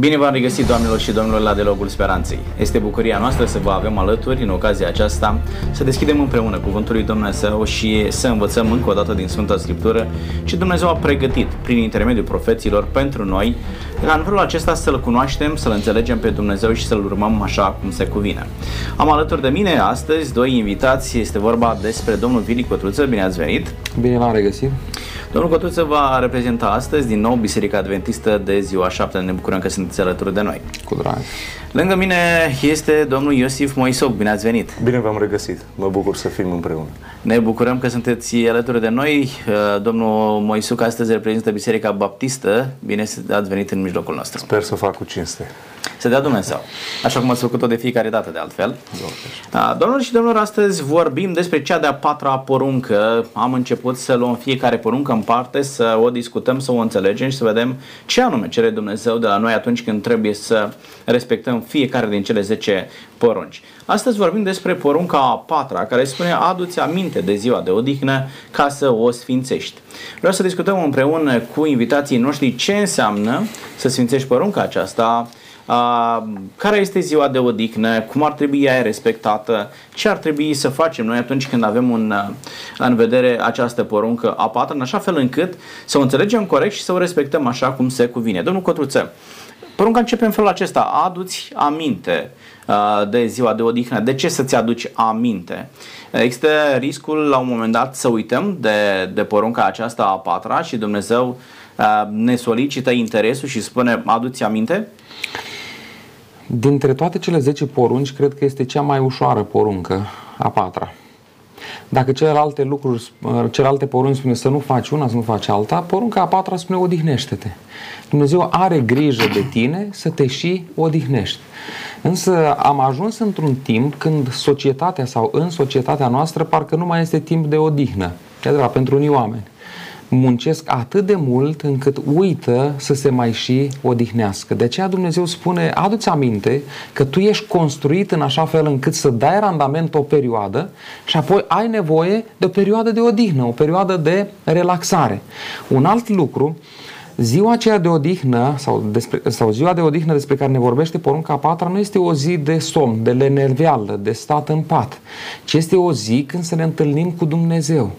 Bine v-am regăsit, doamnelor și domnilor, la Delogul Speranței. Este bucuria noastră să vă avem alături în ocazia aceasta, să deschidem împreună Cuvântul lui Dumnezeu și să învățăm încă o dată din Sfânta Scriptură ce Dumnezeu a pregătit prin intermediul profeților pentru noi, ca în felul acesta să-L cunoaștem, să-L înțelegem pe Dumnezeu și să-L urmăm așa cum se cuvine. Am alături de mine astăzi doi invitați, este vorba despre domnul Vili Cotruță, bine ați venit! Bine v-am regăsit! Domnul Cotruță va reprezenta astăzi din nou Biserica Adventistă de ziua 7. Ne bucurăm că sunteți alături de noi. Cu drag. Lângă mine este domnul Iosif Moisoc. Bine ați venit! Bine v-am regăsit. Mă bucur să fim împreună. Ne bucurăm că sunteți alături de noi. Uh, domnul Moisuc astăzi reprezintă Biserica Baptistă. Bine ați venit în mijlocul nostru. Sper să fac cu cinste. Să dea Dumnezeu. Așa cum ați făcut-o de fiecare dată de altfel. Da, domnilor și domnilor, astăzi vorbim despre cea de-a patra poruncă. Am început să luăm fiecare poruncă în parte, să o discutăm, să o înțelegem și să vedem ce anume cere Dumnezeu de la noi atunci când trebuie să respectăm fiecare din cele 10 porunci. Astăzi vorbim despre porunca a patra, care spune adu-ți aminte de ziua de odihnă ca să o sfințești. Vreau să discutăm împreună cu invitații noștri ce înseamnă să sfințești porunca aceasta, care este ziua de odihnă, cum ar trebui ea respectată, ce ar trebui să facem noi atunci când avem un, în vedere această poruncă a patra, în așa fel încât să o înțelegem corect și să o respectăm așa cum se cuvine. Domnul Cotruță, porunca începe în felul acesta, adu-ți aminte de ziua de odihnă. De ce să-ți aduci aminte? Există riscul la un moment dat să uităm de, de porunca aceasta a patra și Dumnezeu ne solicită interesul și spune adu-ți aminte? Dintre toate cele 10 porunci, cred că este cea mai ușoară poruncă, a patra. Dacă celelalte lucruri, celelalte porunci spune să nu faci una, să nu faci alta, porunca a patra spune odihnește-te. Dumnezeu are grijă de tine să te și odihnești. Însă am ajuns într-un timp când societatea sau în societatea noastră parcă nu mai este timp de odihnă. De pentru unii oameni muncesc atât de mult încât uită să se mai și odihnească. De aceea Dumnezeu spune, adu-ți aminte că tu ești construit în așa fel încât să dai randament o perioadă și apoi ai nevoie de o perioadă de odihnă, o perioadă de relaxare. Un alt lucru, Ziua aceea de odihnă sau, despre, sau ziua de odihnă despre care ne vorbește porunca patra nu este o zi de somn, de lenerveală, de stat în pat, ci este o zi când să ne întâlnim cu Dumnezeu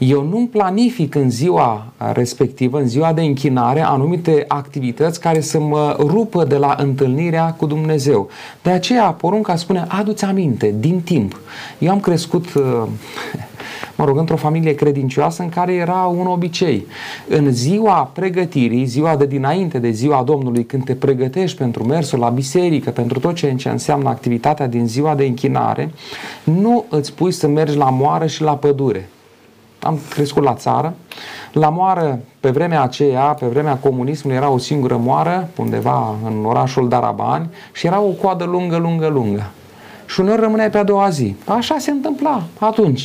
eu nu planific în ziua respectivă, în ziua de închinare, anumite activități care să mă rupă de la întâlnirea cu Dumnezeu. De aceea, porunca spune, adu-ți aminte, din timp. Eu am crescut, uh, mă rog, într-o familie credincioasă în care era un obicei. În ziua pregătirii, ziua de dinainte de ziua Domnului, când te pregătești pentru mersul la biserică, pentru tot ce înseamnă activitatea din ziua de închinare, nu îți pui să mergi la moară și la pădure am crescut la țară. La moară, pe vremea aceea, pe vremea comunismului, era o singură moară, undeva în orașul Darabani, și era o coadă lungă, lungă, lungă. Și uneori rămâneai pe a doua zi. Așa se întâmpla atunci.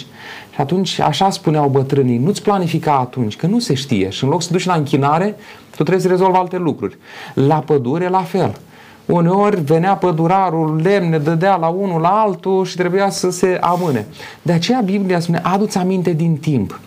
Și atunci, așa spuneau bătrânii, nu-ți planifica atunci, că nu se știe. Și în loc să duci la închinare, tu trebuie să rezolvi alte lucruri. La pădure, la fel. Uneori venea pădurarul, lemne, dădea la unul, la altul și trebuia să se amâne. De aceea Biblia spune, adu-ți aminte din timp.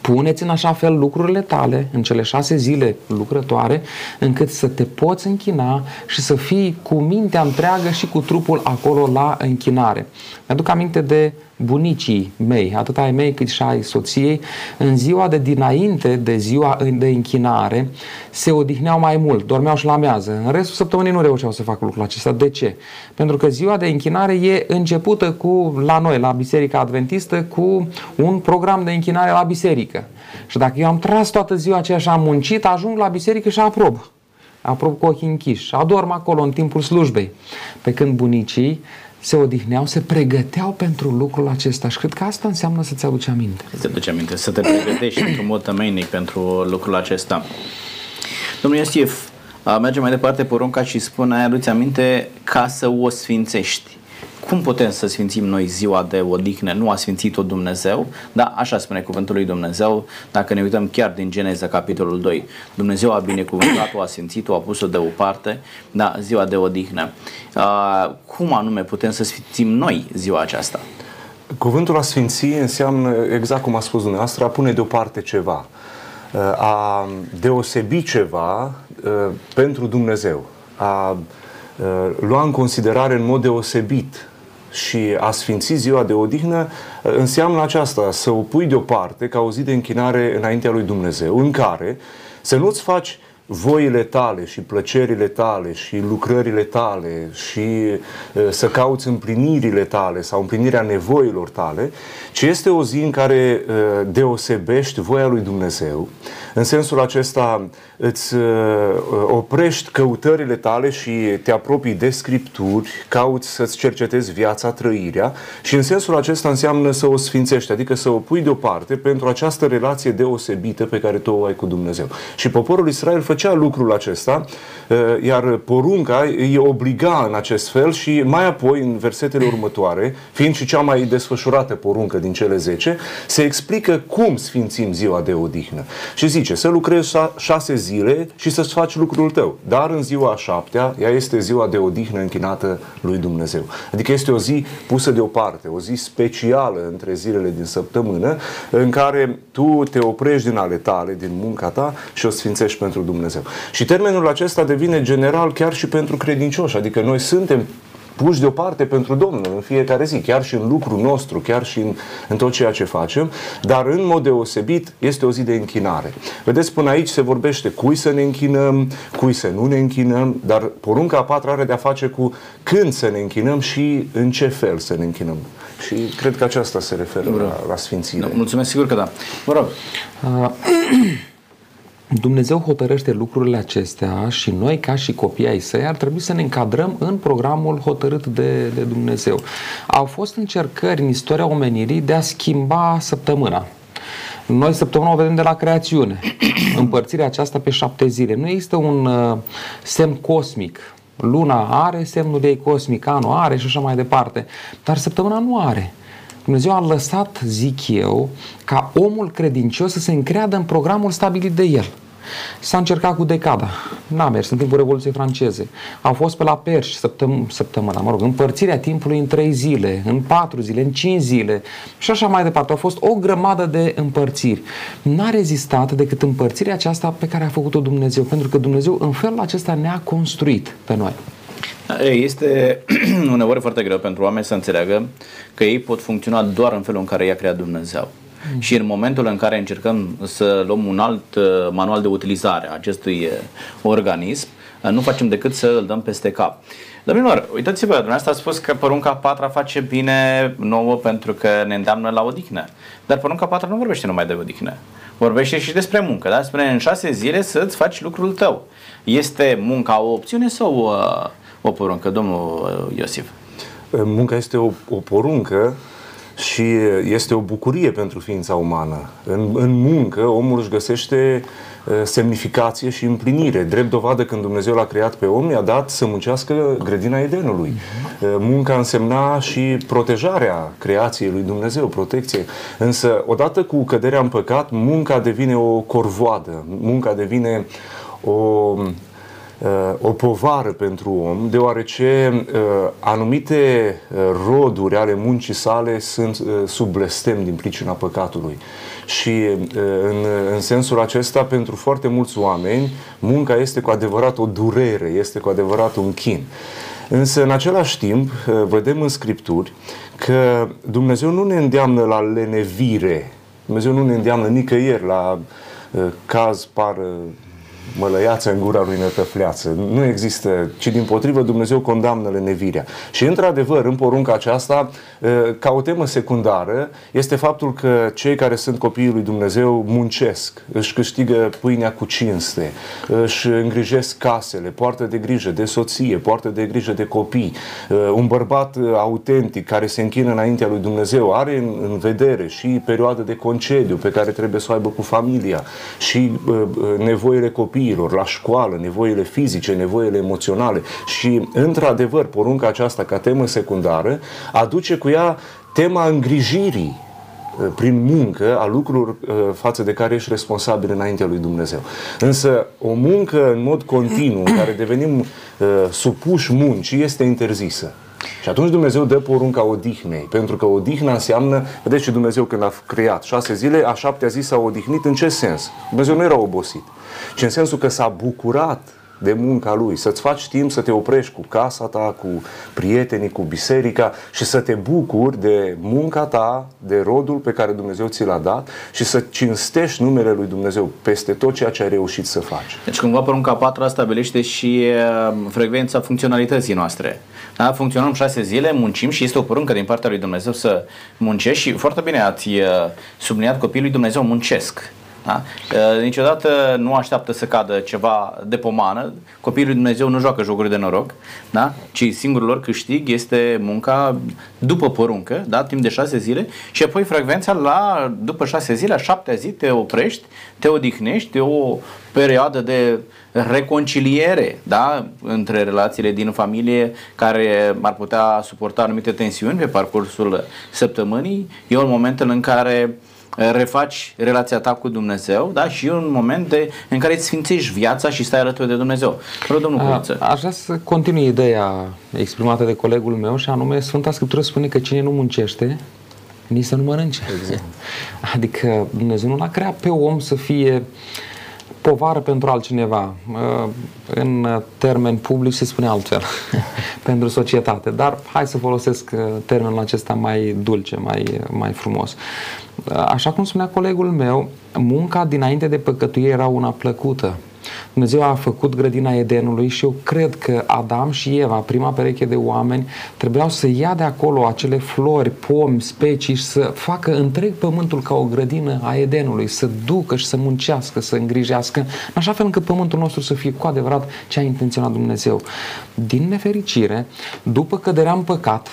Puneți în așa fel lucrurile tale în cele șase zile lucrătoare încât să te poți închina și să fii cu mintea întreagă și cu trupul acolo la închinare. Mi-aduc aminte de bunicii mei, atât ai mei cât și ai soției, în ziua de dinainte de ziua de închinare, se odihneau mai mult, dormeau și la mează. În restul săptămânii nu reușeau să facă lucrul acesta. De ce? Pentru că ziua de închinare e începută cu, la noi, la Biserica Adventistă, cu un program de închinare la biserică. Și dacă eu am tras toată ziua aceea și am muncit, ajung la biserică și aprob. Aprob cu ochii închiși. Adorm acolo în timpul slujbei. Pe când bunicii se odihneau, se pregăteau pentru lucrul acesta și cred că asta înseamnă să-ți aduci aminte. Să-ți aduci aminte, să te pregătești într-un mod tămenic pentru lucrul acesta. Domnul Iosif, merge mai departe porunca și spune, aduți aminte ca să o sfințești. Cum putem să sfințim noi ziua de odihnă? Nu a sfințit-o Dumnezeu, dar așa spune cuvântul lui Dumnezeu, dacă ne uităm chiar din Geneza, capitolul 2. Dumnezeu a binecuvântat-o, a sfințit-o, a pus-o deoparte, da, ziua de odihnă. Uh, cum anume putem să sfințim noi ziua aceasta? Cuvântul a sfinți înseamnă, exact cum a spus dumneavoastră, a pune deoparte ceva. a deosebi ceva pentru Dumnezeu, a lua în considerare în mod deosebit și a sfinți ziua de odihnă înseamnă aceasta, să o pui deoparte ca o zi de închinare înaintea lui Dumnezeu, în care să nu-ți faci voile tale și plăcerile tale și lucrările tale și să cauți împlinirile tale sau împlinirea nevoilor tale, ci este o zi în care deosebești voia lui Dumnezeu. În sensul acesta îți oprești căutările tale și te apropii de scripturi, cauți să-ți cercetezi viața, trăirea și în sensul acesta înseamnă să o sfințești, adică să o pui deoparte pentru această relație deosebită pe care tu o ai cu Dumnezeu. Și poporul Israel făcea lucrul acesta, iar porunca îi obliga în acest fel și mai apoi, în versetele următoare, fiind și cea mai desfășurată poruncă din cele 10, se explică cum sfințim ziua de odihnă. Și zice, să lucrezi șase zile și să-ți faci lucrul tău. Dar în ziua a șaptea, ea este ziua de odihnă închinată lui Dumnezeu. Adică este o zi pusă deoparte, o zi specială între zilele din săptămână, în care tu te oprești din ale tale, din munca ta și o sfințești pentru Dumnezeu. Și termenul acesta devine general chiar și pentru credincioși, adică noi suntem puși deoparte pentru Domnul în fiecare zi, chiar și în lucrul nostru, chiar și în, în tot ceea ce facem, dar în mod deosebit este o zi de închinare. Vedeți, până aici se vorbește cui să ne închinăm, cui să nu ne închinăm, dar porunca a patra are de-a face cu când să ne închinăm și în ce fel să ne închinăm. Și cred că aceasta se referă la, la sfințire. Da, mulțumesc, sigur că da. Vă rog. Uh, Dumnezeu hotărăște lucrurile acestea și noi, ca și copii ai săi, ar trebui să ne încadrăm în programul hotărât de, de Dumnezeu. Au fost încercări în istoria omenirii de a schimba săptămâna. Noi săptămâna o vedem de la creațiune. Împărțirea aceasta pe șapte zile. Nu există un uh, semn cosmic. Luna are semnul ei cosmic, anul are și așa mai departe. Dar săptămâna nu are. Dumnezeu a lăsat, zic eu, ca omul credincios să se încreadă în programul stabilit de el. S-a încercat cu decada. N-a mers în timpul Revoluției franceze. Au fost pe la perși săptăm- săptămâna, mă rog, împărțirea timpului în trei zile, în patru zile, în cinci zile și așa mai departe. Au fost o grămadă de împărțiri. N-a rezistat decât împărțirea aceasta pe care a făcut-o Dumnezeu, pentru că Dumnezeu în felul acesta ne-a construit pe noi. Este uneori foarte greu pentru oameni să înțeleagă că ei pot funcționa doar în felul în care i-a creat Dumnezeu. Mm. Și în momentul în care încercăm să luăm un alt uh, manual de utilizare a acestui uh, organism, uh, nu facem decât să îl dăm peste cap. Domnilor, uitați-vă, dumneavoastră a spus că porunca patra face bine nouă pentru că ne îndeamnă la odihnă. Dar porunca patra nu vorbește numai de odihnă. Vorbește și despre muncă, da? Spune în șase zile să-ți faci lucrul tău. Este munca o opțiune sau uh, o poruncă, domnul Iosif? Munca este o, o poruncă și este o bucurie pentru ființa umană. În, în muncă, omul își găsește semnificație și împlinire. Drept dovadă când Dumnezeu l-a creat pe om, i-a dat să muncească grădina Edenului. Munca însemna și protejarea creației lui Dumnezeu, protecție. Însă, odată cu căderea în păcat, munca devine o corvoadă, munca devine o Uh, o povară pentru om, deoarece uh, anumite uh, roduri ale muncii sale sunt sub blestem din pricina păcatului. Și în, în sensul acesta, pentru foarte mulți oameni, munca este cu adevărat o durere, este cu adevărat un chin. Însă, în același timp, vedem în Scripturi că Dumnezeu nu ne îndeamnă la lenevire, Dumnezeu nu ne îndeamnă nicăieri la caz par mălăiață în gura lui nătăfleață. Nu există, ci din potrivă Dumnezeu condamnă lenevirea. Și într-adevăr, în porunca aceasta, ca o temă secundară, este faptul că cei care sunt copiii lui Dumnezeu muncesc, își câștigă pâinea cu cinste, își îngrijesc casele, poartă de grijă de soție, poartă de grijă de copii. Un bărbat autentic care se închină înaintea lui Dumnezeu are în vedere și perioada de concediu pe care trebuie să o aibă cu familia și nevoile copiilor copiilor, la școală, nevoile fizice, nevoile emoționale și, într-adevăr, porunca aceasta ca temă secundară aduce cu ea tema îngrijirii uh, prin muncă a lucrurilor uh, față de care ești responsabil înaintea lui Dumnezeu. Însă o muncă în mod continuu, în care devenim uh, supuși muncii, este interzisă. Și Și atunci Dumnezeu dă porunca odihnei, pentru că odihna înseamnă, vedeți și Dumnezeu când a creat șase zile, a șaptea zi s-a odihnit, în ce sens? Dumnezeu nu era obosit, ci în sensul că s-a bucurat de munca lui, să-ți faci timp să te oprești cu casa ta, cu prietenii, cu biserica și să te bucuri de munca ta, de rodul pe care Dumnezeu ți l-a dat și să cinstești numele lui Dumnezeu peste tot ceea ce ai reușit să faci. Deci cumva porunca 4 stabilește și uh, frecvența funcționalității noastre. Da? Funcționăm șase zile, muncim și este o poruncă din partea lui Dumnezeu să muncești și foarte bine ați uh, subliniat copiii lui Dumnezeu muncesc. Da? Niciodată nu așteaptă să cadă ceva de pomană. Copiii lui Dumnezeu nu joacă jocuri de noroc, da? ci singurul lor câștig este munca după poruncă, da? timp de șase zile și apoi frecvența la, după șase zile, la șaptea zi te oprești, te odihnești, o perioadă de reconciliere da? între relațiile din familie care ar putea suporta anumite tensiuni pe parcursul săptămânii. E un moment în care refaci relația ta cu Dumnezeu da? și e un moment de, în care îți sfințești viața și stai alături de Dumnezeu. Rog, domnul Culiță. Aș vrea să continui ideea exprimată de colegul meu și anume Sfânta Scriptură spune că cine nu muncește, nici să nu mănânce. Exact. Adică Dumnezeu nu l-a creat pe om să fie uh, povară pentru altcineva. În termen public se spune altfel pentru societate, dar hai să folosesc uh, termenul acesta mai dulce, mai, mai frumos. Uh, așa cum spunea colegul meu, munca dinainte de păcătuire era una plăcută. Dumnezeu a făcut grădina Edenului și eu cred că Adam și Eva, prima pereche de oameni, trebuiau să ia de acolo acele flori, pomi, specii și să facă întreg pământul ca o grădină a Edenului, să ducă și să muncească, să îngrijească, în așa fel încât pământul nostru să fie cu adevărat ce a intenționat Dumnezeu. Din nefericire, după căderea în păcat,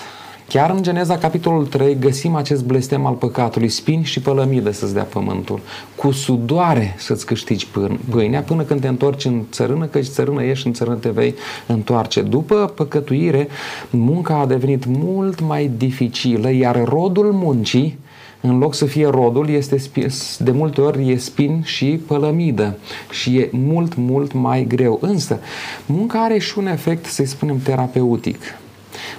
Chiar în Geneza, capitolul 3, găsim acest blestem al păcatului, spini și pălămidă să-ți dea pământul, cu sudoare să-ți câștigi pâinea până când te întorci în țărână, căci țărână ești, în țărână te vei întoarce. După păcătuire, munca a devenit mult mai dificilă, iar rodul muncii, în loc să fie rodul, este de multe ori e spin și pălămidă și e mult, mult mai greu. Însă, munca are și un efect, să-i spunem, terapeutic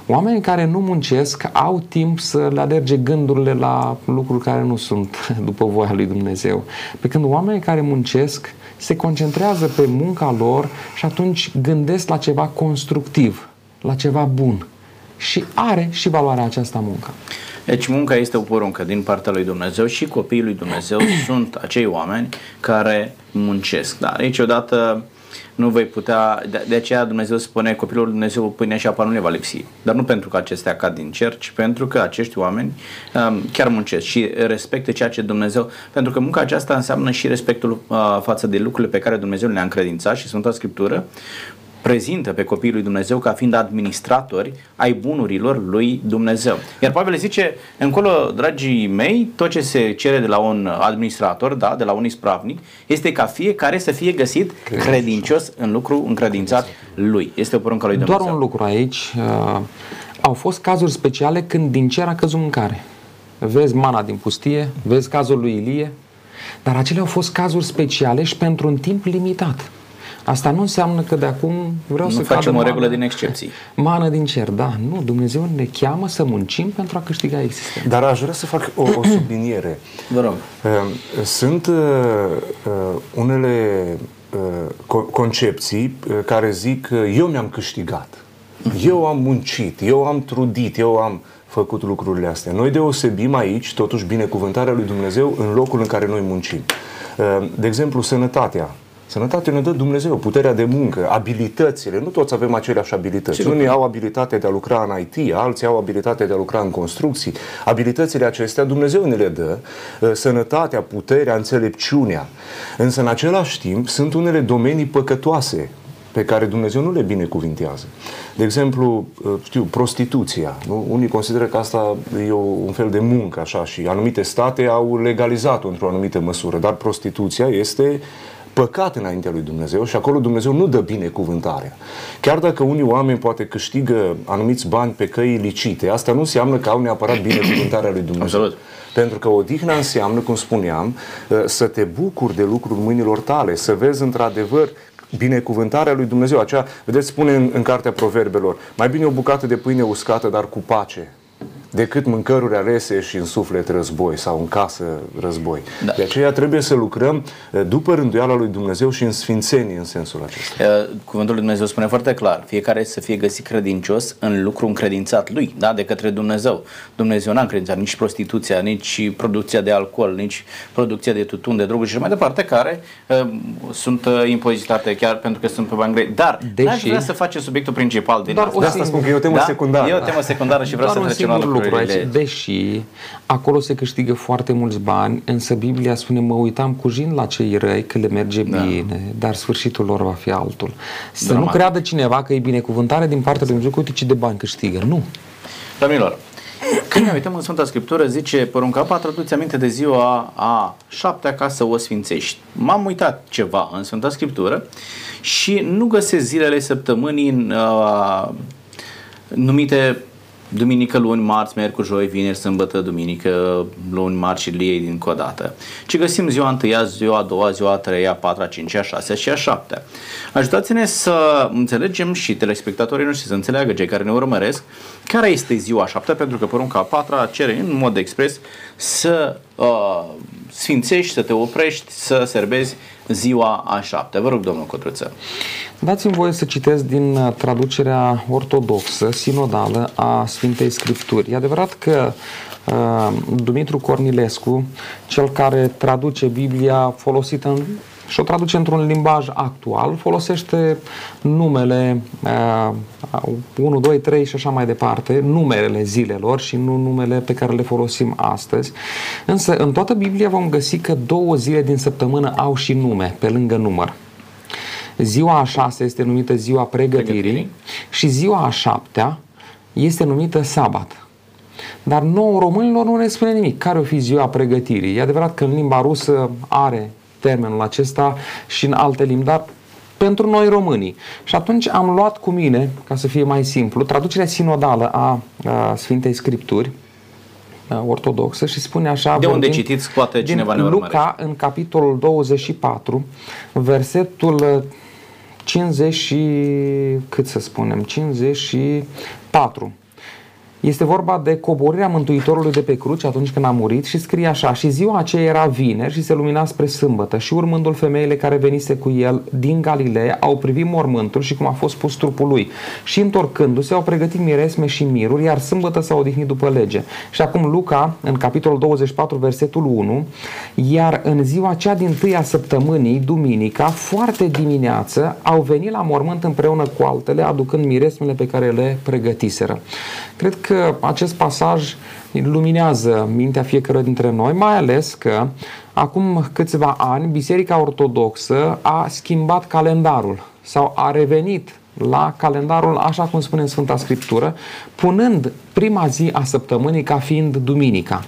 Oamenii care nu muncesc au timp să le alerge gândurile la lucruri care nu sunt după voia lui Dumnezeu. Pe când oamenii care muncesc se concentrează pe munca lor și atunci gândesc la ceva constructiv, la ceva bun. Și are și valoarea aceasta muncă. Deci munca este o poruncă din partea lui Dumnezeu și copiii lui Dumnezeu sunt acei oameni care muncesc. Dar niciodată nu vei putea, de, de aceea Dumnezeu spune copilul lui Dumnezeu pâinea și apa nu le va lipsi. Dar nu pentru că acestea cad din cer, ci pentru că acești oameni um, chiar muncesc și respectă ceea ce Dumnezeu, pentru că munca aceasta înseamnă și respectul uh, față de lucrurile pe care Dumnezeu le-a încredințat și Sfânta Scriptură prezintă pe copiii lui Dumnezeu ca fiind administratori ai bunurilor lui Dumnezeu. Iar Pavel zice, încolo, dragii mei, tot ce se cere de la un administrator, da, de la un ispravnic, este ca fiecare să fie găsit credincios în lucru încredințat lui. Este o poruncă lui Dumnezeu. Doar un lucru aici. Uh, au fost cazuri speciale când din cer a căzut mâncare. Vezi mana din pustie, vezi cazul lui Ilie, dar acelea au fost cazuri speciale și pentru un timp limitat. Asta nu înseamnă că de acum vreau nu să facem o regulă din excepții. Mană din cer, da. Nu, Dumnezeu ne cheamă să muncim pentru a câștiga existența. Dar aș vrea să fac o, o subliniere. Vă rog. Ehm, sunt uh, uh, unele uh, concepții care zic eu mi-am câștigat. Eu am muncit, eu am trudit, eu am făcut lucrurile astea. Noi deosebim aici, totuși, binecuvântarea lui Dumnezeu în locul în care noi muncim. Ehm, de exemplu, sănătatea Sănătatea ne dă Dumnezeu, puterea de muncă, abilitățile. Nu toți avem aceleași abilități. Sigur. Unii au abilitatea de a lucra în IT, alții au abilitatea de a lucra în construcții. Abilitățile acestea Dumnezeu ne le dă, uh, sănătatea, puterea, înțelepciunea. Însă în același timp sunt unele domenii păcătoase pe care Dumnezeu nu le binecuvintează. De exemplu, uh, știu, prostituția. Nu? Unii consideră că asta e un fel de muncă, așa, și anumite state au legalizat-o într-o anumită măsură, dar prostituția este păcat înaintea lui Dumnezeu și acolo Dumnezeu nu dă binecuvântarea. Chiar dacă unii oameni poate câștigă anumiți bani pe căi ilicite, asta nu înseamnă că au neapărat binecuvântarea lui Dumnezeu. Absolut. Pentru că odihna înseamnă, cum spuneam, uh, să te bucuri de lucrul mâinilor tale, să vezi într-adevăr binecuvântarea lui Dumnezeu. Aceea, vedeți, spune în, în cartea Proverbelor, mai bine o bucată de pâine uscată, dar cu pace, decât mâncăruri alese și în suflet război sau în casă război. Da. De aceea trebuie să lucrăm eh, după rânduiala lui Dumnezeu și în sfințenie în sensul acesta. Eh, cuvântul lui Dumnezeu spune foarte clar, fiecare să fie găsit credincios în lucru încredințat lui, da, de către Dumnezeu. Dumnezeu n-a încredințat nici prostituția, nici producția de alcool, nici producția de tutun, de droguri și mai departe, care uh, sunt uh, impozitate chiar pentru că sunt pe bani grei. Dar Deși... n-aș vrea să face subiectul principal din Dar asta. De asta spun că e o temă da? secundară. E o temă secundară și vreau Doar să trecem la lucru aici, deși acolo se câștigă foarte mulți bani, însă Biblia spune, mă uitam cu jin la cei răi că le merge da. bine, dar sfârșitul lor va fi altul. Să Dramatic. nu creadă cineva că e binecuvântare din partea lui Dumnezeu, uite ce de bani câștigă. Nu. Domnilor, când ne uităm în Sfânta Scriptură, zice porunca 4, tu aminte de ziua a șaptea ca să o sfințești. M-am uitat ceva în Sfânta Scriptură și nu găsesc zilele săptămânii uh, numite duminică, luni, marți, miercuri, joi, vineri, sâmbătă, duminică, luni, marți și liei din o dată. Ci găsim ziua întâia, ziua a doua, ziua a treia, a patra, a cincea, a șasea și a șaptea. Ajutați-ne să înțelegem și telespectatorii noștri să înțeleagă cei care ne urmăresc care este ziua a șaptea, pentru că porunca a patra cere în mod expres să uh, sfințești, să te oprești, să serbezi ziua a șaptea. Vă rog, domnul Cotruță. Dați-mi voie să citesc din uh, traducerea ortodoxă, sinodală a Sfintei Scripturi. E adevărat că uh, Dumitru Cornilescu, cel care traduce Biblia folosită în și o traduce într-un limbaj actual, folosește numele uh, 1, 2, 3 și așa mai departe, numerele zilelor și nu numele pe care le folosim astăzi. Însă în toată Biblia vom găsi că două zile din săptămână au și nume, pe lângă număr. Ziua a șasea este numită ziua pregătirii, pregătirii și ziua a șaptea este numită sabat. Dar nouă românilor nu ne spune nimic. Care o fi ziua pregătirii? E adevărat că în limba rusă are termenul acesta și în alte limbi, dar pentru noi românii. Și atunci am luat cu mine, ca să fie mai simplu, traducerea sinodală a, a Sfintei Scripturi, ortodoxă și spune așa... De unde citiți? Poate cineva ne Luca, în capitolul 24, versetul 50 și... cât să spunem? 54. Este vorba de coborârea Mântuitorului de pe cruce atunci când a murit și scrie așa și ziua aceea era vineri și se lumina spre sâmbătă și urmându-l femeile care venise cu el din Galileea au privit mormântul și cum a fost pus trupul lui și întorcându-se au pregătit miresme și miruri iar sâmbătă s-au odihnit după lege. Și acum Luca în capitolul 24 versetul 1 iar în ziua cea din tâia săptămânii, duminica, foarte dimineață au venit la mormânt împreună cu altele aducând miresmele pe care le pregătiseră. Cred că acest pasaj luminează mintea fiecare dintre noi, mai ales că acum câțiva ani Biserica Ortodoxă a schimbat calendarul sau a revenit la calendarul așa cum spune în Sfânta Scriptură, punând prima zi a săptămânii ca fiind duminica.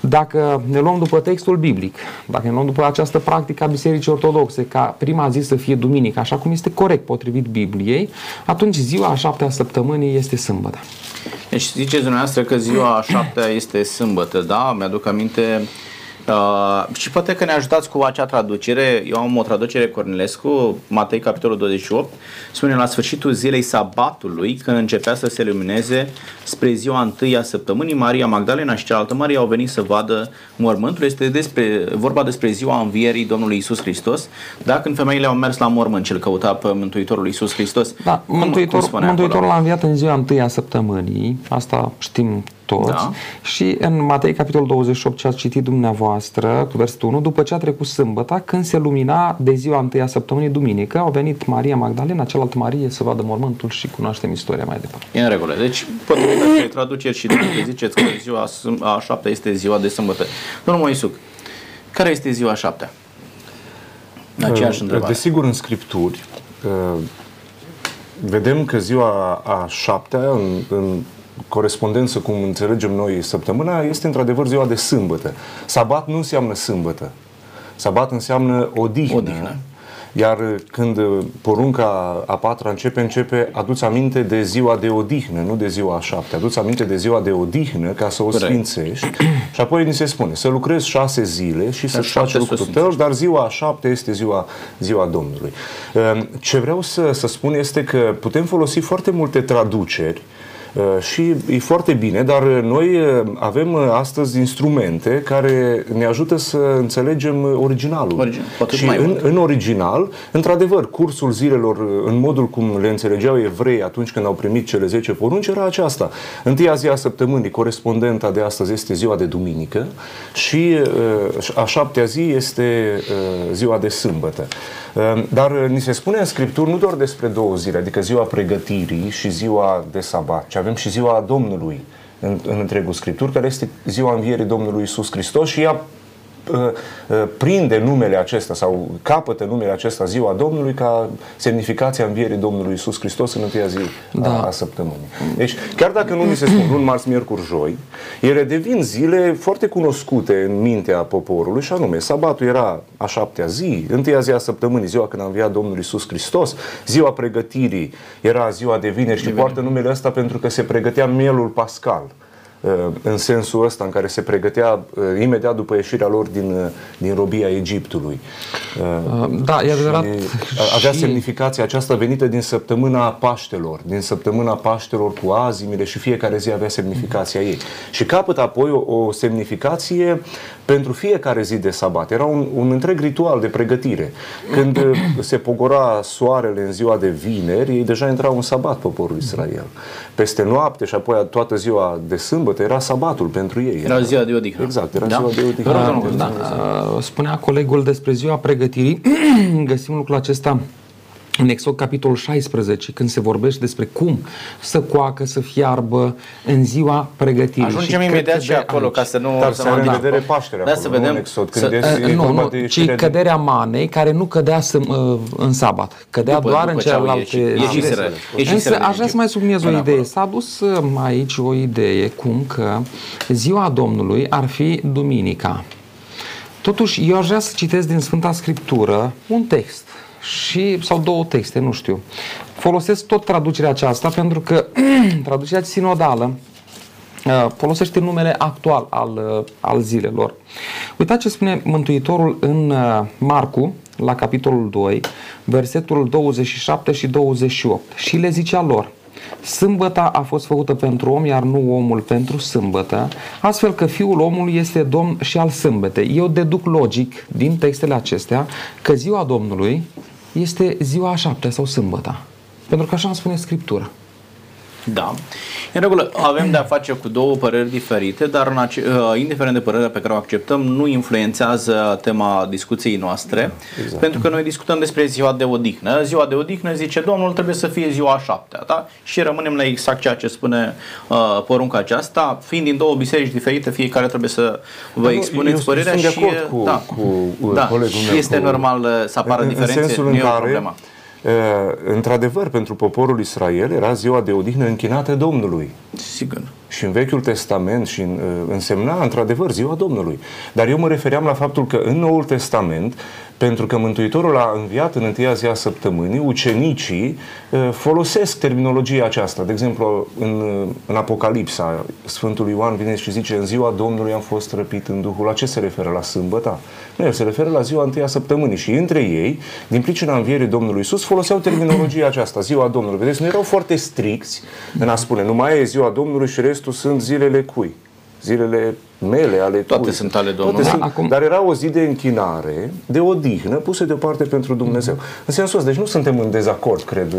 Dacă ne luăm după textul biblic, dacă ne luăm după această practică a Bisericii Ortodoxe, ca prima zi să fie duminica, așa cum este corect potrivit Bibliei, atunci ziua a șaptea săptămânii este sâmbătă. Deci ziceți dumneavoastră că ziua a șaptea este sâmbătă, da? Mi-aduc aminte Uh, și poate că ne ajutați cu acea traducere. Eu am o traducere Cornilescu, Matei capitolul 28, spune la sfârșitul zilei sabatului, când începea să se lumineze spre ziua întâia săptămânii, Maria Magdalena și cealaltă Maria au venit să vadă mormântul. Este despre, vorba despre ziua învierii Domnului Isus Hristos. Da, când femeile au mers la mormânt și îl căuta pe Mântuitorul Isus Hristos. Da, cum, Mântuitor, cum Mântuitorul a înviat în ziua întâia săptămânii, asta știm toți. Da. Și în Matei, capitolul 28, ce ați citit dumneavoastră, cu versetul 1, după ce a trecut sâmbăta, când se lumina de ziua întâia săptămânii, duminică, au venit Maria Magdalena, cealaltă Marie, să vadă mormântul și cunoaștem istoria mai departe. E în regulă. Deci, potrivit acestei traduceri și dacă ziceți că ziua a șaptea este ziua de sâmbătă. Domnul Moisuc, care este ziua a șaptea? Aceeași întrebare. Desigur, în Scripturi, uh, vedem că ziua a șaptea, în, în corespondență cum înțelegem noi săptămâna, este într-adevăr ziua de sâmbătă. Sabat nu înseamnă sâmbătă. Sabat înseamnă odihnă. odihnă. Iar când porunca a patra începe, începe, aduți aminte de ziua de odihnă, nu de ziua a șapte. Aduți aminte de ziua de odihnă ca să o Corect. sfințești. Și apoi ni se spune să lucrezi șase zile și să-ți șapte faci să o lucrul sfințești. tău, dar ziua a șapte este ziua, ziua Domnului. Ehm, Ce vreau să, să spun este că putem folosi foarte multe traduceri uh, și e foarte bine, dar noi uh, avem uh, astăzi instrumente care ne ajută să înțelegem uh, originalul. Original, cu atât și mai în, mult. în original, într-adevăr, cursul zilelor, uh, în modul cum le înțelegeau evrei atunci când au primit cele 10 porunci, era aceasta. Întâia zi a săptămânii, corespondenta de astăzi este ziua de duminică și uh, a șaptea zi este uh, ziua de sâmbătă. Uh, Dar uh, ni se spune în Scripturi nu doar despre două zile, adică ziua pregătirii și ziua de sabat, ci avem și ziua Domnului în, în întregul Scriptur, care este ziua învierii Domnului Isus Hristos și ea uh, uh, prinde numele acesta sau capătă numele acesta ziua Domnului ca semnificația învierii Domnului Isus Hristos în întâia zi Da. a, a săptămânii. Deci, chiar dacă nu ni se spun luni, marți, miercuri, joi, ele devin zile foarte cunoscute în mintea poporului și anume, sabatul era a șaptea zi, întâia zi a săptămânii, ziua când a înviat Domnul Isus Hristos, ziua pregătirii era ziua de vineri și poartă numele ăsta pentru că se pregătea mielul pascal uh, în sensul ăsta în care se pregătea uh, imediat după ieșirea lor din, uh, din robia Egiptului. Uh, Da, e adevărat. și avea Și- semnificația aceasta venită din săptămâna Paștelor, din săptămâna Paștelor cu azimile și fiecare zi avea semnificația ei. Și capătă apoi o, o semnificație pentru fiecare zi de sabat. Era un, un întreg ritual de pregătire. Când uh, se pogora soarele în ziua de vineri, ei deja intrau în sabat poporul Israel. Peste noapte și apoi toată ziua de sâmbătă era sabatul pentru ei. Era ziua de odihnă. Exact, era Da? ziua de odihnă. Vă rog, domnul Da, uh, spunea colegul despre ziua pregătirii. Găsim lucrul acesta în Exod capitolul 16, când se vorbește despre cum să coacă, să fiarbă în ziua pregătirii. Ajungem Și imediat cred că și de acolo aici- ca să nu... Dar să se mă are în întâmplă. vedere Paștele Da, acolo, să nu în vedem. Exod, să- când este Uh, nu, vorba nu, de ci ieșirea din- căderea manei care nu cădea să, uh, în sabat, cădea După- doar după în ce au celelalte ieșit. Ieșiseră. zile. Ieșiseră Însă din aș vrea să mai subliniez o Până idee. acolo. S-a adus uh, aici o idee cum că ziua Domnului ar fi duminica. Totuși, eu aș vrea să citesc din Sfânta Scriptură un text și, sau două texte, nu știu. Folosesc tot traducerea aceasta pentru că traducerea sinodală uh, folosește numele actual al, uh, al zilelor. Uitați ce spune Mântuitorul în uh, Marcu, la capitolul 2, versetul 27 și 28. Și le zicea lor, Sâmbăta a fost făcută pentru om, iar nu omul pentru sâmbătă, astfel că Fiul omului este Domn și al sâmbetei. Eu deduc logic din textele acestea că ziua Domnului este ziua a șaptea sau sâmbăta. Pentru că așa îmi spune Scriptura. Da. În regulă, avem de-a face cu două păreri diferite, dar în ace- uh, indiferent de părerea pe care o acceptăm, nu influențează tema discuției noastre, exact. pentru că noi discutăm despre ziua de odihnă. Ziua de odihnă, zice Domnul, trebuie să fie ziua a șaptea, da? Și rămânem la exact ceea ce spune uh, porunca aceasta, fiind din două biserici diferite, fiecare trebuie să vă Nu, expuneți eu părerea sunt de și acord cu- da, cu, uh, da, colegul meu, este cu- normal uh, să apară în, diferențe, în sensul nu în e o care, problemă. uh, într-adevăr, pentru poporul Israel era ziua de odihnă închinată Domnului. Sigur. Și în Vechiul Testament și în, uh, însemna într-adevăr ziua Domnului. Dar eu mă refeream la faptul că în Noul Testament, pentru că Mântuitorul a înviat în întâia zi a săptămânii, ucenicii uh, folosesc terminologia aceasta. De exemplu, în, uh, în Apocalipsa, Sfântul Ioan vine și zice în ziua Domnului am fost răpit în Duhul. La ce se referă? La sâmbăta? Nu, el se referă la ziua întâia săptămânii. Și între ei, din pricina învierii Domnului Isus, foloseau terminologia aceasta, ziua Domnului. Vedeți, nu erau foarte stricți în a spune, nu mai e ziua Domnului și restul sunt zilele cui? Zilele mele, ale Toate cui? sunt ale Domnului. Toate Da, sunt, acum- Dar era o zi de închinare, de odihnă, puse deoparte pentru Dumnezeu. În sensul ăsta, deci nu suntem în dezacord, cred.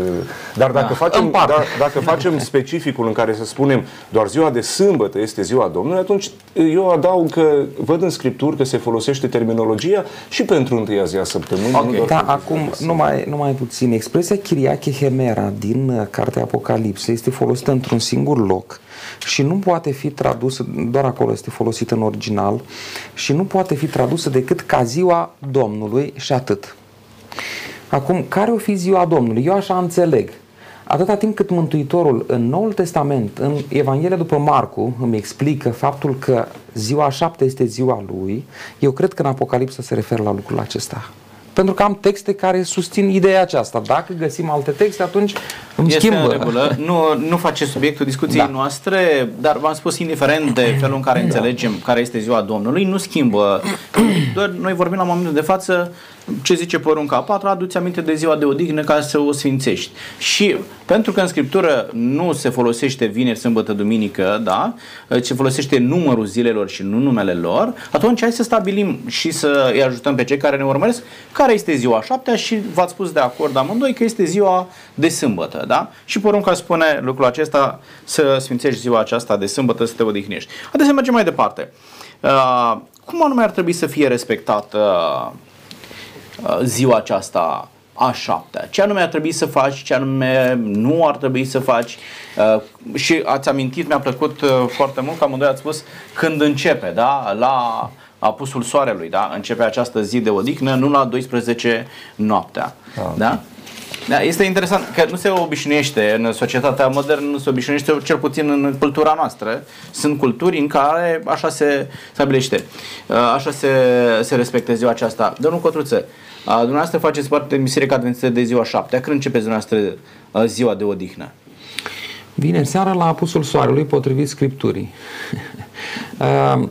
Dar dacă, facem, în parte. da, dacă facem specificul în care să spunem doar ziua de sâmbătă este ziua Domnului, atunci eu adaug că văd în Scripturi că se folosește terminologia și pentru întâia zi a săptămânii. Ok. nu doar Da, pentru acum ziua de numai, numai puțin. Expresia Chiriache Hemera din uh, Cartea Apocalipsă este folosită într-un singur loc și nu poate fi tradusă, doar acolo este folosită în original, și nu poate fi tradusă decât ca ziua Domnului și atât. Acum, care o fi ziua Domnului? Eu așa înțeleg. Atâta timp cât Mântuitorul în Noul Testament, în Evanghelia după Marcu, îmi explică faptul că ziua a șaptea este ziua lui, eu cred că în Apocalipsă se referă la lucrul acesta. Pentru că am texte care susțin ideea aceasta. Dacă găsim alte texte, atunci îmi este schimbă. în regulă. Nu, nu face subiectul discuției Da. noastre, dar v-am spus, indiferent de felul în care înțelegem care este ziua Domnului, nu schimbă. Doar noi vorbim la momentul de față ce zice porunca a patra, aduți aminte de ziua de odihnă ca să o sfințești. Și pentru că în Scriptură nu se folosește vineri, sâmbătă, duminică, da, se folosește numărul zilelor și nu numele lor, atunci hai să stabilim și să îi ajutăm pe cei care ne urmăresc care este ziua a șaptea și v-ați spus de acord amândoi că este ziua de sâmbătă, da? Și porunca spune lucrul acesta să sfințești ziua aceasta de sâmbătă, să te odihnești. Haideți să mergem mai departe. Uh, cum anume ar trebui să fie respectată uh, ziua aceasta a șaptea? Ce anume ar trebui să faci, ce anume nu ar trebui să faci? Uh, și ați amintit, mi-a plăcut uh, foarte mult că amândoi ați spus când începe, da? La apusul soarelui, da? Începe această zi de odihnă, nu la 12 noaptea. Da. Da? Da, este interesant că nu se obișnuiește în societatea modernă, nu se obișnuiește cel puțin în cultura noastră. Sunt culturi în care așa se stabilește, uh, așa se, se respectă ziua aceasta. Domnul Cotruță, uh, dumneavoastră faceți parte din Biserica Adventistă de ziua 7 Când începeți dumneavoastră uh, ziua de odihnă? Vineri seara la apusul soarelui potrivit Scripturii. Uh,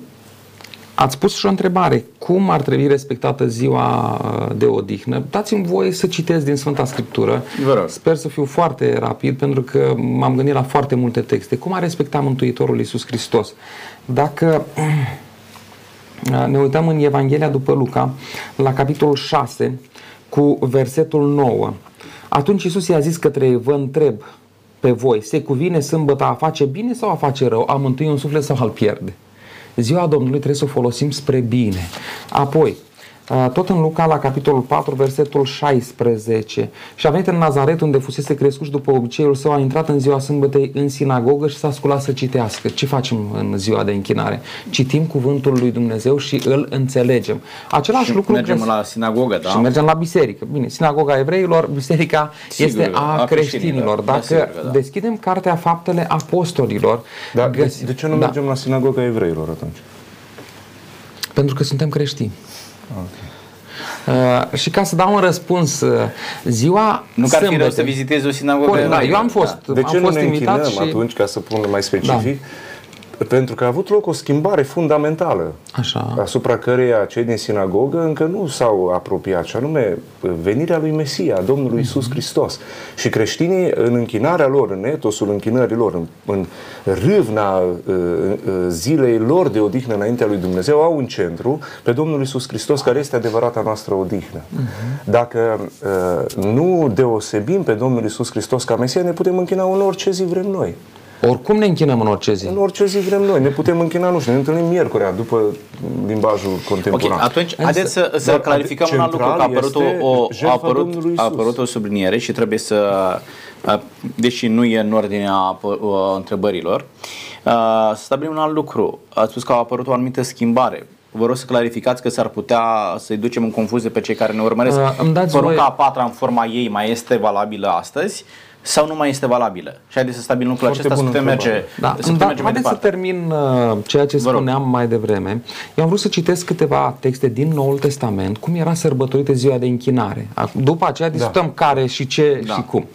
Ați pus și o întrebare. Cum ar trebui respectată ziua uh, de odihnă? Dați-mi voie să citesc din Sfânta Scriptură. Vă rog. Sper să fiu foarte rapid pentru că m-am gândit la foarte multe texte. Cum a respectat Mântuitorul Iisus Hristos? Dacă ne uităm în Evanghelia după Luca, la capitolul 6, cu versetul 9, atunci Iisus i-a zis către ei, vă întreb pe voi, se cuvine sâmbăta a face bine sau a face rău, a mântui un suflet sau a-l pierde? Ziua Domnului trebuie să o folosim spre bine. Apoi, tot în Luca, la capitolul 4, versetul 16. Și a venit în Nazaret, unde fusese crescut și după obiceiul său, a intrat în ziua sâmbătei în sinagogă și s-a sculat să citească. Ce facem în ziua de închinare? Citim cuvântul lui Dumnezeu și îl înțelegem. Același Și lucru mergem găs- la sinagogă, da? și mergem la biserică. Bine, sinagoga evreilor, biserica Sigur, este a, a creștinilor. creștinilor. Da, Dacă sigur că da. deschidem cartea Faptele Apostolilor, Da, de, găsim- de ce nu da, mergem la sinagoga evreilor atunci? Pentru că suntem creștini. Uh, și ca să dau un răspuns, uh, ziua Nu că ar fi rău sâmbătă- să vizitezi o sinagogă. Corect, da, eu am evreilor, fost, De am ce nu fost ne invitat închinăm și... atunci, ca să pun mai specific? Pentru că a avut loc o schimbare fundamentală Așa. asupra căreia cei din sinagogă încă nu s-au apropiat, și anume venirea lui Mesia, a Domnului Isus Hristos. Și creștinii în închinarea lor, în etosul închinării lor, în, în râvna uh, uh, zilei lor de odihnă înaintea lui Dumnezeu, au în centru pe Domnul Isus Hristos, care este adevărata noastră odihnă. Dacă uh, nu deosebim pe Domnul Isus Hristos ca Mesia, ne putem închina în orice zi vrem noi. Oricum ne închinăm în orice zi. În orice zi vrem noi. Ne putem închina, nu știu, ne întâlnim miercurea după limbajul Ok, contemporan. atunci haideți să, să Dar clarificăm un alt lucru, că a central apărut, o, este o, a, jertfa apărut, Domnului a Isus. apărut o subliniere și trebuie să, a, deși nu e în ordinea apă- a, întrebărilor, a, să stabilim un alt lucru. Ați spus că a apărut o anumită schimbare. Vă rog să clarificați că s-ar putea să-i ducem în confuzie pe cei care ne urmăresc. Uh, îmi dați Porunca voie- a patra în forma ei mai este valabilă astăzi sau nu mai este valabilă? Și haideți să stabilim lucrul Foarte acesta să bună putem merge, întrebare. Da, să putem da merge mai haideți să departe. termin uh, ceea ce Vă rog. spuneam mai devreme. Eu am vrut să citesc câteva texte din Noul Testament, cum era sărbătorită ziua de închinare. Ac- După aceea discutăm care și ce Da. și cum.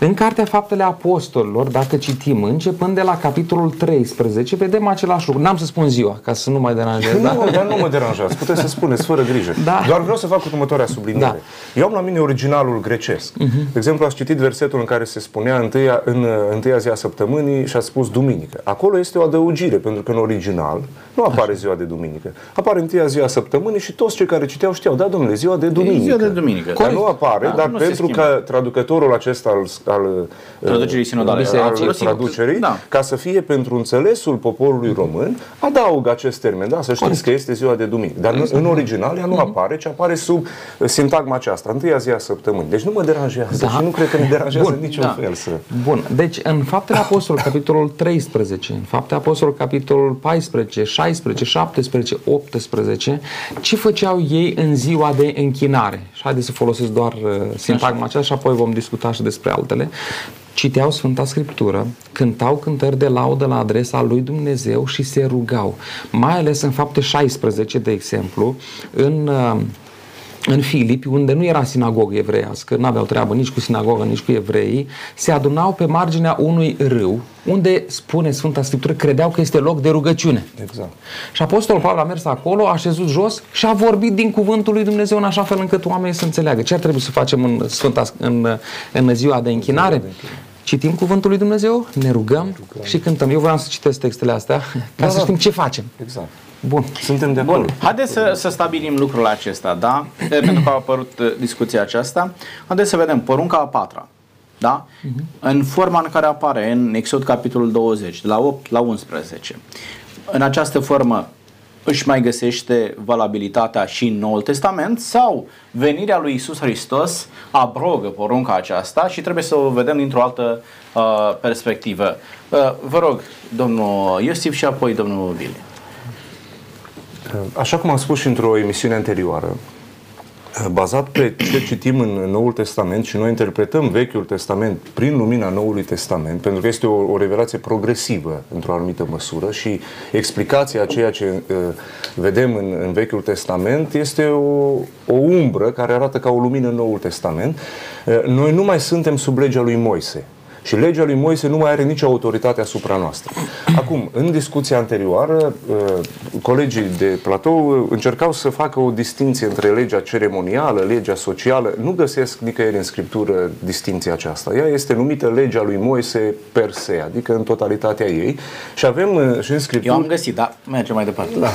În Cartea Faptele Apostolilor, dacă citim, începând de la capitolul 13, vedem același lucru. N-am să spun ziua, ca să nu mai deranjez. Nu, Da? dar nu mă deranjați, puteți să spuneți fără grijă. Da. Doar vreau să fac următoarea subliniere. Eu am la mine originalul grecesc. De exemplu, ați citit versetul în care se spunea întâia, în uh, întâia zi a săptămânii și a spus duminică. Acolo este o adăugire, pentru că în original nu apare ziua de duminică. Apare întâia zi a săptămânii și toți cei care citeau știau, da, domnule, ziua de duminică. ziua de duminică. Dar nu apare, Da, dar nu se pentru schimbă. că traducătorul acesta al, al uh, Traducerii sinodale. al Absolut sigur. traducerii, Da. ca să fie pentru înțelesul poporului român, adaugă acest termen. Da, să știți că este ziua de duminică. Dar în, în original ea nu apare, ci apare sub uh, sintagma aceasta, întâia zi a săptămânii. Deci nu mă deranjează Da. și nu cred că ne deranjează Bun, în niciun da. fel să... Bun, deci în Faptele Apostolului, capitolul 13, în Faptele Apostolului, capitolul 14, 16, 17, 18, ce făceau ei în ziua de închinare? Și haideți să folosesc doar uh, sintagma aceasta și apoi vom discuta și despre altele. Citeau Sfânta Scriptură, cântau cântări de laudă la adresa lui Dumnezeu și se rugau. Mai ales în fapte 16, de exemplu, în uh, în Filipi, unde nu era sinagogă evreiască, nu aveau treabă nici cu sinagogă, nici cu evreii, se adunau pe marginea unui râu, unde, spune Sfânta Scriptură, credeau că este loc de rugăciune. Exact. Și Apostolul Pavel a mers acolo, a șezut jos și a vorbit din cuvântul lui Dumnezeu în așa fel încât oamenii să înțeleagă. Ce ar trebui să facem în, Sfânta, în, în ziua de închinare? Citim cuvântul lui Dumnezeu, ne rugăm, ne rugăm. și cântăm. Eu vreau să citesc textele astea ca da, să da. știm ce facem. Exact. Bun. Suntem de acord. Bun. Haideți să, să stabilim lucrul acesta, da? Pentru că a apărut uh, discuția aceasta. Haideți să vedem porunca a patra. Da? Uh-huh. În forma în care apare în Exod capitolul 20, de la 8 la 11. În această formă își mai găsește valabilitatea și în Noul Testament sau venirea lui Isus Hristos abrogă porunca aceasta și trebuie să o vedem dintr-o altă uh, perspectivă. Uh, vă rog, domnul Iosif și apoi domnul Vili. Așa cum am spus și într-o emisiune anterioară, bazat pe ce citim în Noul Testament și noi interpretăm Vechiul Testament prin lumina Noului Testament, pentru că este o, o revelație progresivă într-o anumită măsură și explicația a ceea ce uh, vedem în, în Vechiul Testament este o, o umbră care arată ca o lumină în Noul Testament. Uh, noi nu mai suntem sub legea lui Moise. Și legea lui Moise nu mai are nicio autoritate asupra noastră. Acum, în discuția anterioară, uh, colegii de platou încercau să facă o distinție între legea ceremonială, legea socială. Nu găsesc nicăieri în Scriptură distinția aceasta. Ea este numită legea lui Moise per se, adică în totalitatea ei. Și avem uh, și în Scriptură... Eu am găsit, da, mergem mai departe. Da.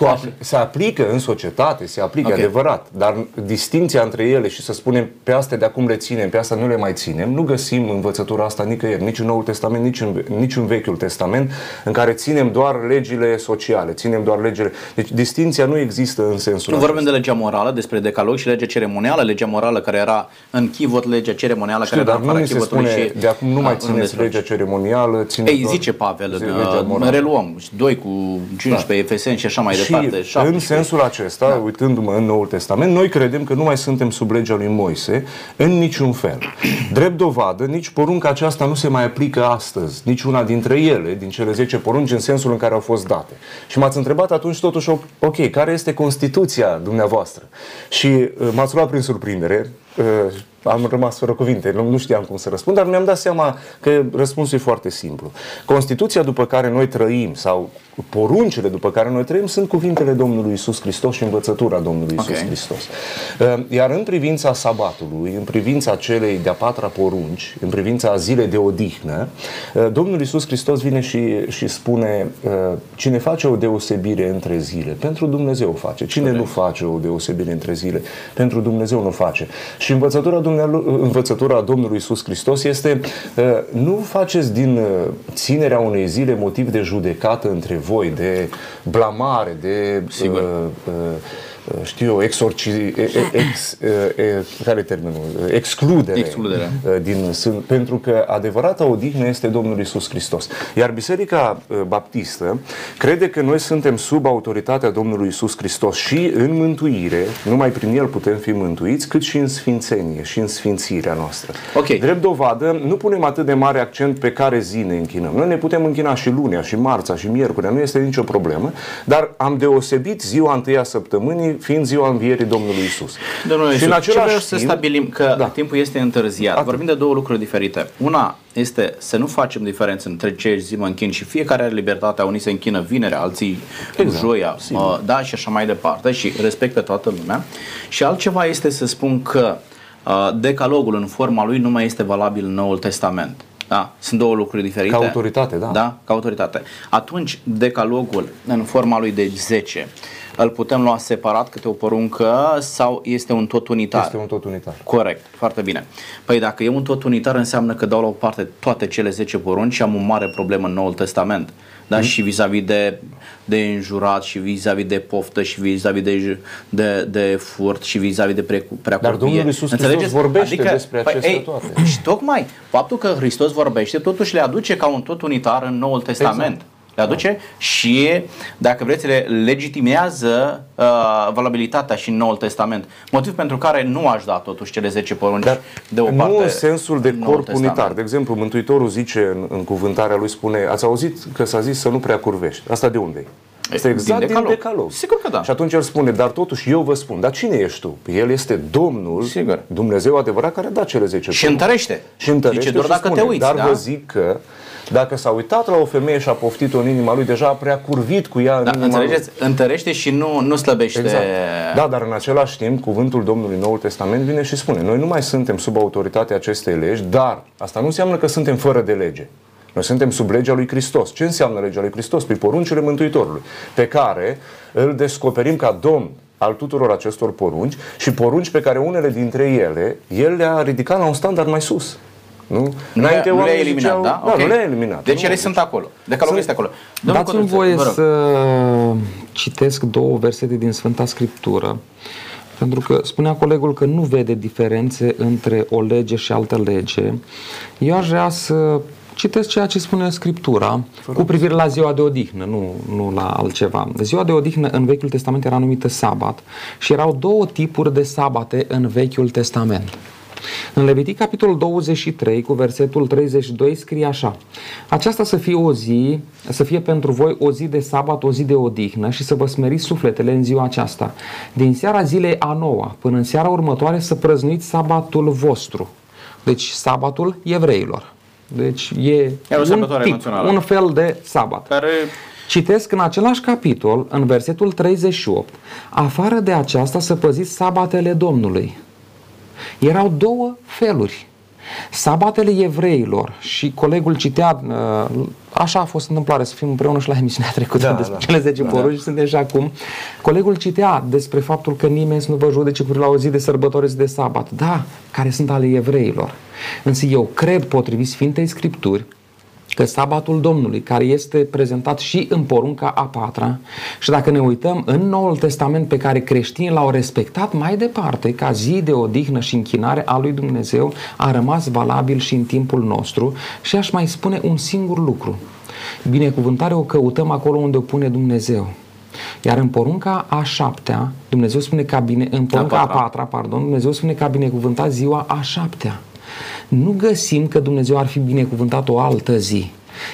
Uh, se aplică în societate, se aplică okay. adevărat, dar distinția între ele și să spunem pe astea de acum le ținem, pe asta nu le mai ținem, nu găsim găsim învățătura asta nicăieri, nici în Noul Testament, nici în, nici în Vechiul Testament, în care ținem doar legile sociale, ținem doar legile. Deci distinția nu există în sensul Nu vorbim de legea morală, despre decalog și legea ceremonială, legea morală care era în chivot, legea ceremonială Știu, care era în nu se spune, și, de acum nu mai țineți legea ceremonială, țineți Ei, zice Pavel, în, reluăm, 2 cu 15 da. Efeseni și așa mai și departe. 17. în sensul acesta, da. uitându-mă în Noul Testament, noi credem că nu mai suntem sub legea lui Moise în niciun fel. Drept dovadă, nici porunca aceasta nu se mai aplică astăzi, nici una dintre ele, din cele 10 porunci, în sensul în care au fost date. Și m-ați întrebat atunci totuși, ok, care este Constituția dumneavoastră? Și uh, m-ați luat prin surprindere, uh, am rămas fără cuvinte, nu, nu știam cum să răspund, dar mi-am dat seama că răspunsul e foarte simplu. Constituția după care noi trăim sau poruncile după care noi trăim sunt cuvintele Domnului Isus Hristos și învățătura Domnului Isus okay. Hristos. Uh, iar în privința sabatului, în privința celei de-a patra porunci, în privința zilei de odihnă, uh, Domnul Isus Hristos vine și, și spune uh, cine face o deosebire între zile, pentru Dumnezeu o face. Cine okay. nu face o deosebire între zile, pentru Dumnezeu nu face. Și învățătura, învățătura Domnului Isus Hristos este nu faceți din ținerea unei zile motiv de judecată între voi, de blamare, de Sigur. Uh, uh, Uh, știu eu, exorci, ex, care termenul? Excludere, Excludere. Uh, din sân, pentru că adevărata odihnă este Domnul Isus Hristos. Iar Biserica uh, Baptistă crede că noi suntem sub autoritatea Domnului Isus Hristos și în mântuire, numai prin El putem fi mântuiți, cât și în sfințenie și în sfințirea noastră. Okay. Drept dovadă, nu punem atât de mare accent pe care zi ne închinăm. Noi ne putem închina și lunea, și marța, și miercurea, nu este nicio problemă, dar am deosebit ziua întâia săptămânii fiind ziua învierii Domnului Isus. Domnul și Iisus, în același ce timp, să stabilim că da. timpul este întârziat. Atât. Vorbim de două lucruri diferite. Una este să nu facem diferență între ce zi mă închin și fiecare are libertatea, unii se închină vinerea, alții exact. joia, uh, da, și așa mai departe și respectă toată lumea. Și altceva este să spun că uh, decalogul în forma lui nu mai este valabil în Noul Testament. Da, sunt două lucruri diferite. Ca autoritate, da. Da, ca autoritate. Atunci, decalogul în forma lui de 10 îl putem lua separat câte o poruncă sau este un tot unitar? Este un tot unitar. Corect, foarte bine. Păi dacă e un tot unitar înseamnă că dau la o parte toate cele 10 porunci și am o mare problemă în Noul Testament. Da? Mm. Și vis-a-vis de, de înjurat și vis-a-vis de poftă și vis-a-vis de, de, de furt și vis-a-vis de pre, preacurvie. Dar Domnul Iisus Hristos vorbește adică, despre păi, acestea ei, toate. Și tocmai faptul că Hristos vorbește totuși le aduce ca un tot unitar în Noul Testament. Exact le aduce și, dacă vreți, le legitimează uh, valabilitatea și în Noul Testament. Motiv pentru care nu aș da totuși cele 10 porunci Dar de o parte. Nu în sensul de corp unitar. De exemplu, Mântuitorul zice în, în cuvântarea lui, spune, ați auzit că s-a zis să nu prea curvești. Asta de unde Este exact din decalog. din decalog. Sigur că da. Și atunci el spune, dar totuși eu vă spun, dar cine ești tu? El este Domnul, Sigur. Dumnezeu adevărat care a dat cele 10 Și întărește. Și întărește Zice, doar și dacă spune, te uiți, dar da? vă zic că dacă s-a uitat la o femeie și a poftit-o în inima lui, deja a prea curvit cu ea în Da, inima înțelegeți? Întărește și nu, nu slăbește. Exact. Da, dar în același timp, cuvântul Domnului Noul Testament vine și spune, noi nu mai suntem sub autoritatea acestei legi, dar asta nu înseamnă că suntem fără de lege. Noi suntem sub legea lui Hristos. Ce înseamnă legea lui Hristos? Păi poruncile Mântuitorului, pe care îl descoperim ca Domn al tuturor acestor porunci și porunci pe care unele dintre ele, el le-a ridicat la un standard mai sus. Nu? Nu le-a, nu le-a oamenii eliminat, ziceau- da? Da, Ok. nu le-a eliminat. Deci nu, ele sunt acolo. Decalogul este acolo. Domnul Dați-mi Codruță, voie vă rog. să citesc două versete din Sfânta Scriptură, pentru că spunea colegul că nu vede diferențe între o lege și altă lege. Eu aș vrea să citesc ceea ce spune Scriptura cu privire la ziua de odihnă, nu, nu la altceva. Ziua de odihnă în Vechiul Testament era numită sabat și erau două tipuri de sabate în Vechiul Testament. În Levitic, capitolul 23, cu versetul 32, scrie așa. Aceasta să fie o zi, să fie pentru voi o zi de sabat, o zi de odihnă și să vă smeriți sufletele în ziua aceasta. Din seara zilei a noua până în seara următoare să prăznuiți sabatul vostru. Deci sabatul evreilor. Deci e Era o un, sărbătoare tip, națională. un fel de sabat. Care Citesc în același capitol, în versetul 38, afară de aceasta să păziți sabatele Domnului. Erau două feluri. Sabatele evreilor și colegul citea, uh, așa a fost întâmplare să fim împreună și la emisiunea trecută Da, despre da. cele 10 Da. porunci și suntem și acum. Colegul citea despre faptul că nimeni să nu vă judece cu privire la o zi de sărbători zi de sabat. Da, care sunt ale evreilor. Însă eu cred, potrivit Sfintei Scripturi, că sabatul Domnului, care este prezentat și în porunca a patra, și dacă ne uităm în Noul Testament pe care creștinii l-au respectat mai departe, ca zi de odihnă și închinare a lui Dumnezeu, a rămas valabil și în timpul nostru și aș mai spune un singur lucru. Binecuvântare o căutăm acolo unde o pune Dumnezeu. Iar în porunca a șaptea, Dumnezeu spune ca bine, în porunca a patra. patra, pardon, Dumnezeu spune că a binecuvântat ziua a șaptea. Nu găsim că Dumnezeu ar fi binecuvântat o altă zi.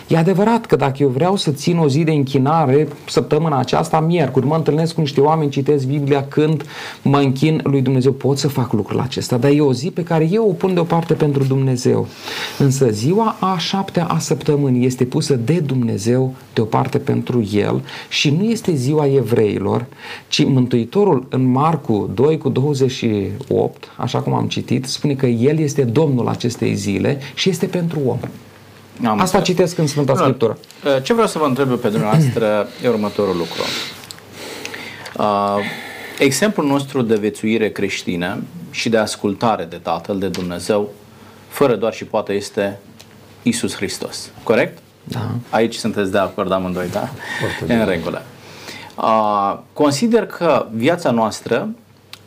E adevărat că dacă eu vreau să țin o zi de închinare săptămâna aceasta, miercuri, mă întâlnesc cu niște oameni, citesc Biblia când mă închin lui Dumnezeu, pot să fac lucrul acesta, dar e o zi pe care eu o pun deoparte pentru Dumnezeu. Însă ziua a șaptea a săptămânii este pusă de Dumnezeu deoparte pentru El și nu este ziua evreilor, ci Mântuitorul în Marcu 2 cu 28, așa cum am citit, spune că El este Domnul acestei zile și este pentru om. Am Asta înțeles. citesc în Sfânta Bun, Scriptură. uh, Ce vreau să vă întreb eu pe dumneavoastră e următorul lucru. Uh, exemplul nostru de vețuire creștină și de ascultare de Tatăl, de Dumnezeu, fără doar și poate este Isus Hristos. Corect? Da. Aici sunteți de acord amândoi, da? E în regulă. Uh, consider că viața noastră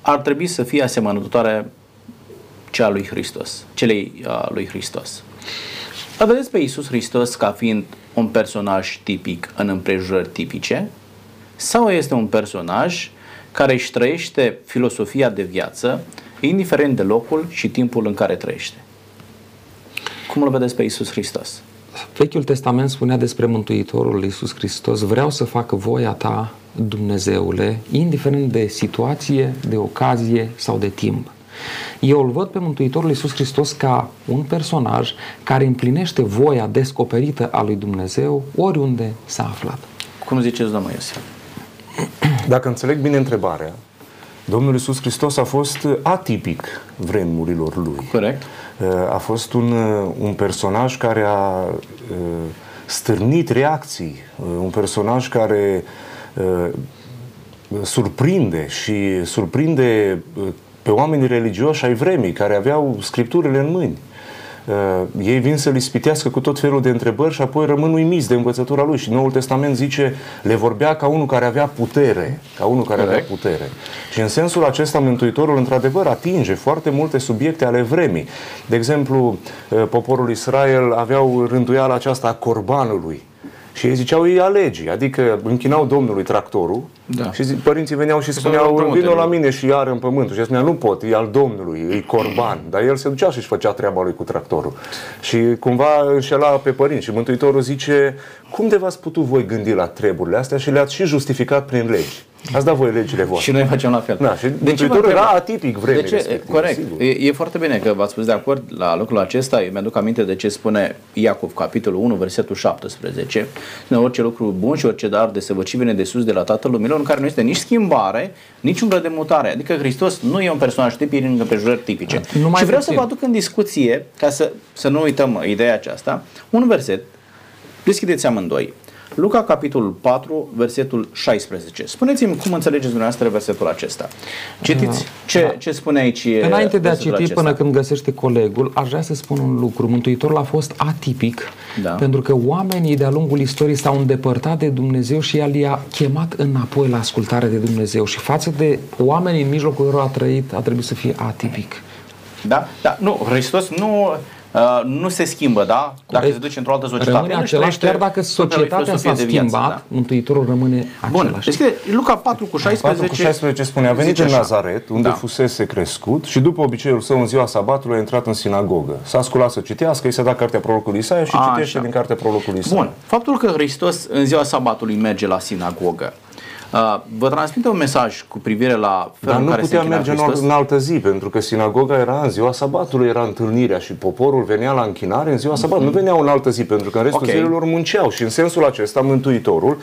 ar trebui să fie asemănătoare cea lui Hristos, celei uh, lui Hristos. Îl vedeți pe Iisus Hristos ca fiind un personaj tipic în împrejurări tipice sau este un personaj care își trăiește filosofia de viață indiferent de locul și timpul în care trăiește? Cum îl vedeți pe Iisus Hristos? Vechiul Testament spunea despre Mântuitorul Iisus Hristos, vreau să fac voia ta, Dumnezeule, indiferent de situație, de ocazie sau de timp. Eu îl văd pe Mântuitorul Iisus Hristos ca un personaj care împlinește voia descoperită a lui Dumnezeu oriunde s-a aflat. Cum ziceți, domnul Iosif? Dacă înțeleg bine întrebarea, Domnul Iisus Hristos a fost atipic vremurilor lui. Corect? A fost un, un personaj care a uh, stârnit reacții, uh, un personaj care uh, surprinde și surprinde uh, pe oamenii religioși ai vremii care aveau scripturile în mâini. Uh, ei vin să-l ispitească cu tot felul de întrebări și apoi rămân uimiți de învățătura lui. Și Noul Testament zice, le vorbea ca unul care avea putere, ca unul care Corect. avea putere. Și în sensul acesta, Mântuitorul, într-adevăr, atinge foarte multe subiecte ale vremii. De exemplu, uh, poporul Israel aveau rânduiala aceasta a corbanului. Și ei ziceau, ei alegi, adică închinau Domnului tractorul Da. și zi, părinții veneau și erau spuneau, împrumuturi. vină la mine și iar în pământul. Și el spunea, nu pot, e al Domnului, e corban. Dar el se ducea și își făcea treaba lui cu tractorul. Și cumva înșela pe părinți. Și Mântuitorul zice, cum de v-ați putut voi gândi la treburile astea și le-ați și justificat prin legi? Ați dat voi legile voastre. Și noi facem la fel. Da, și De ce vă Mântuitorul întreb? era atipic vremii de ce? respective, Corect. sigur. E, e foarte bine că v-ați pus de acord la lucrul acesta. Eu mi-aduc aminte de ce spune Iacov, capitolul 1, versetul 17. Spune, orice lucru bun și orice dar de săvăci vine de sus de la Tatăl Lumilor, în care nu este nici schimbare, nici umbră de mutare. Adică Hristos nu e un personaj tipic în împrejurări tipice. Numai și vreau puțin. să vă aduc în discuție, ca să, să nu uităm ideea aceasta, un verset. Deschideți amândoi. Luca, capitolul 4, versetul 16. Spuneți-mi cum înțelegeți dumneavoastră versetul acesta. Citiți ce, ce spune aici Da. Înainte de a versetul citi, acesta. până când găsește colegul, aș vrea să spun un lucru. Mântuitorul a fost atipic, Da. pentru că oamenii de-a lungul istoriei s-au îndepărtat de Dumnezeu și El i-a chemat înapoi la ascultare de Dumnezeu. Și față de oamenii în mijlocul lor a trăit, a trebuit să fie atipic. Da? Da, nu, Hristos nu, uh, nu se schimbă, da? Dacă Corect. se duce într-o altă societate. Rămâne el își același, trăiește chiar dacă propria societatea filosofie s-a de viață, schimbat, da. Mântuitorul rămâne Bun, același. deschide Luca 4 cu 16. 4 cu 16 spune, a venit zice în așa. Nazaret, unde Da. fusese crescut și după obiceiul său în ziua sabatului a intrat în sinagogă. S-a sculat să citească, îi s-a dat cartea prorocului Isaia și Așa. citește din cartea prorocului Isaia. Bun, faptul că Hristos în ziua sabatului merge la sinagogă, uh, vă transmite un mesaj cu privire la felul Dar în nu care se putea închina merge în, Hristos? al- în altă zi, pentru că sinagoga era în ziua sabatului, era întâlnirea și poporul venea la închinare în ziua sabatului. Nu veneau în altă zi, pentru că în restul Ok. zilelor munceau. Și în sensul acesta, Mântuitorul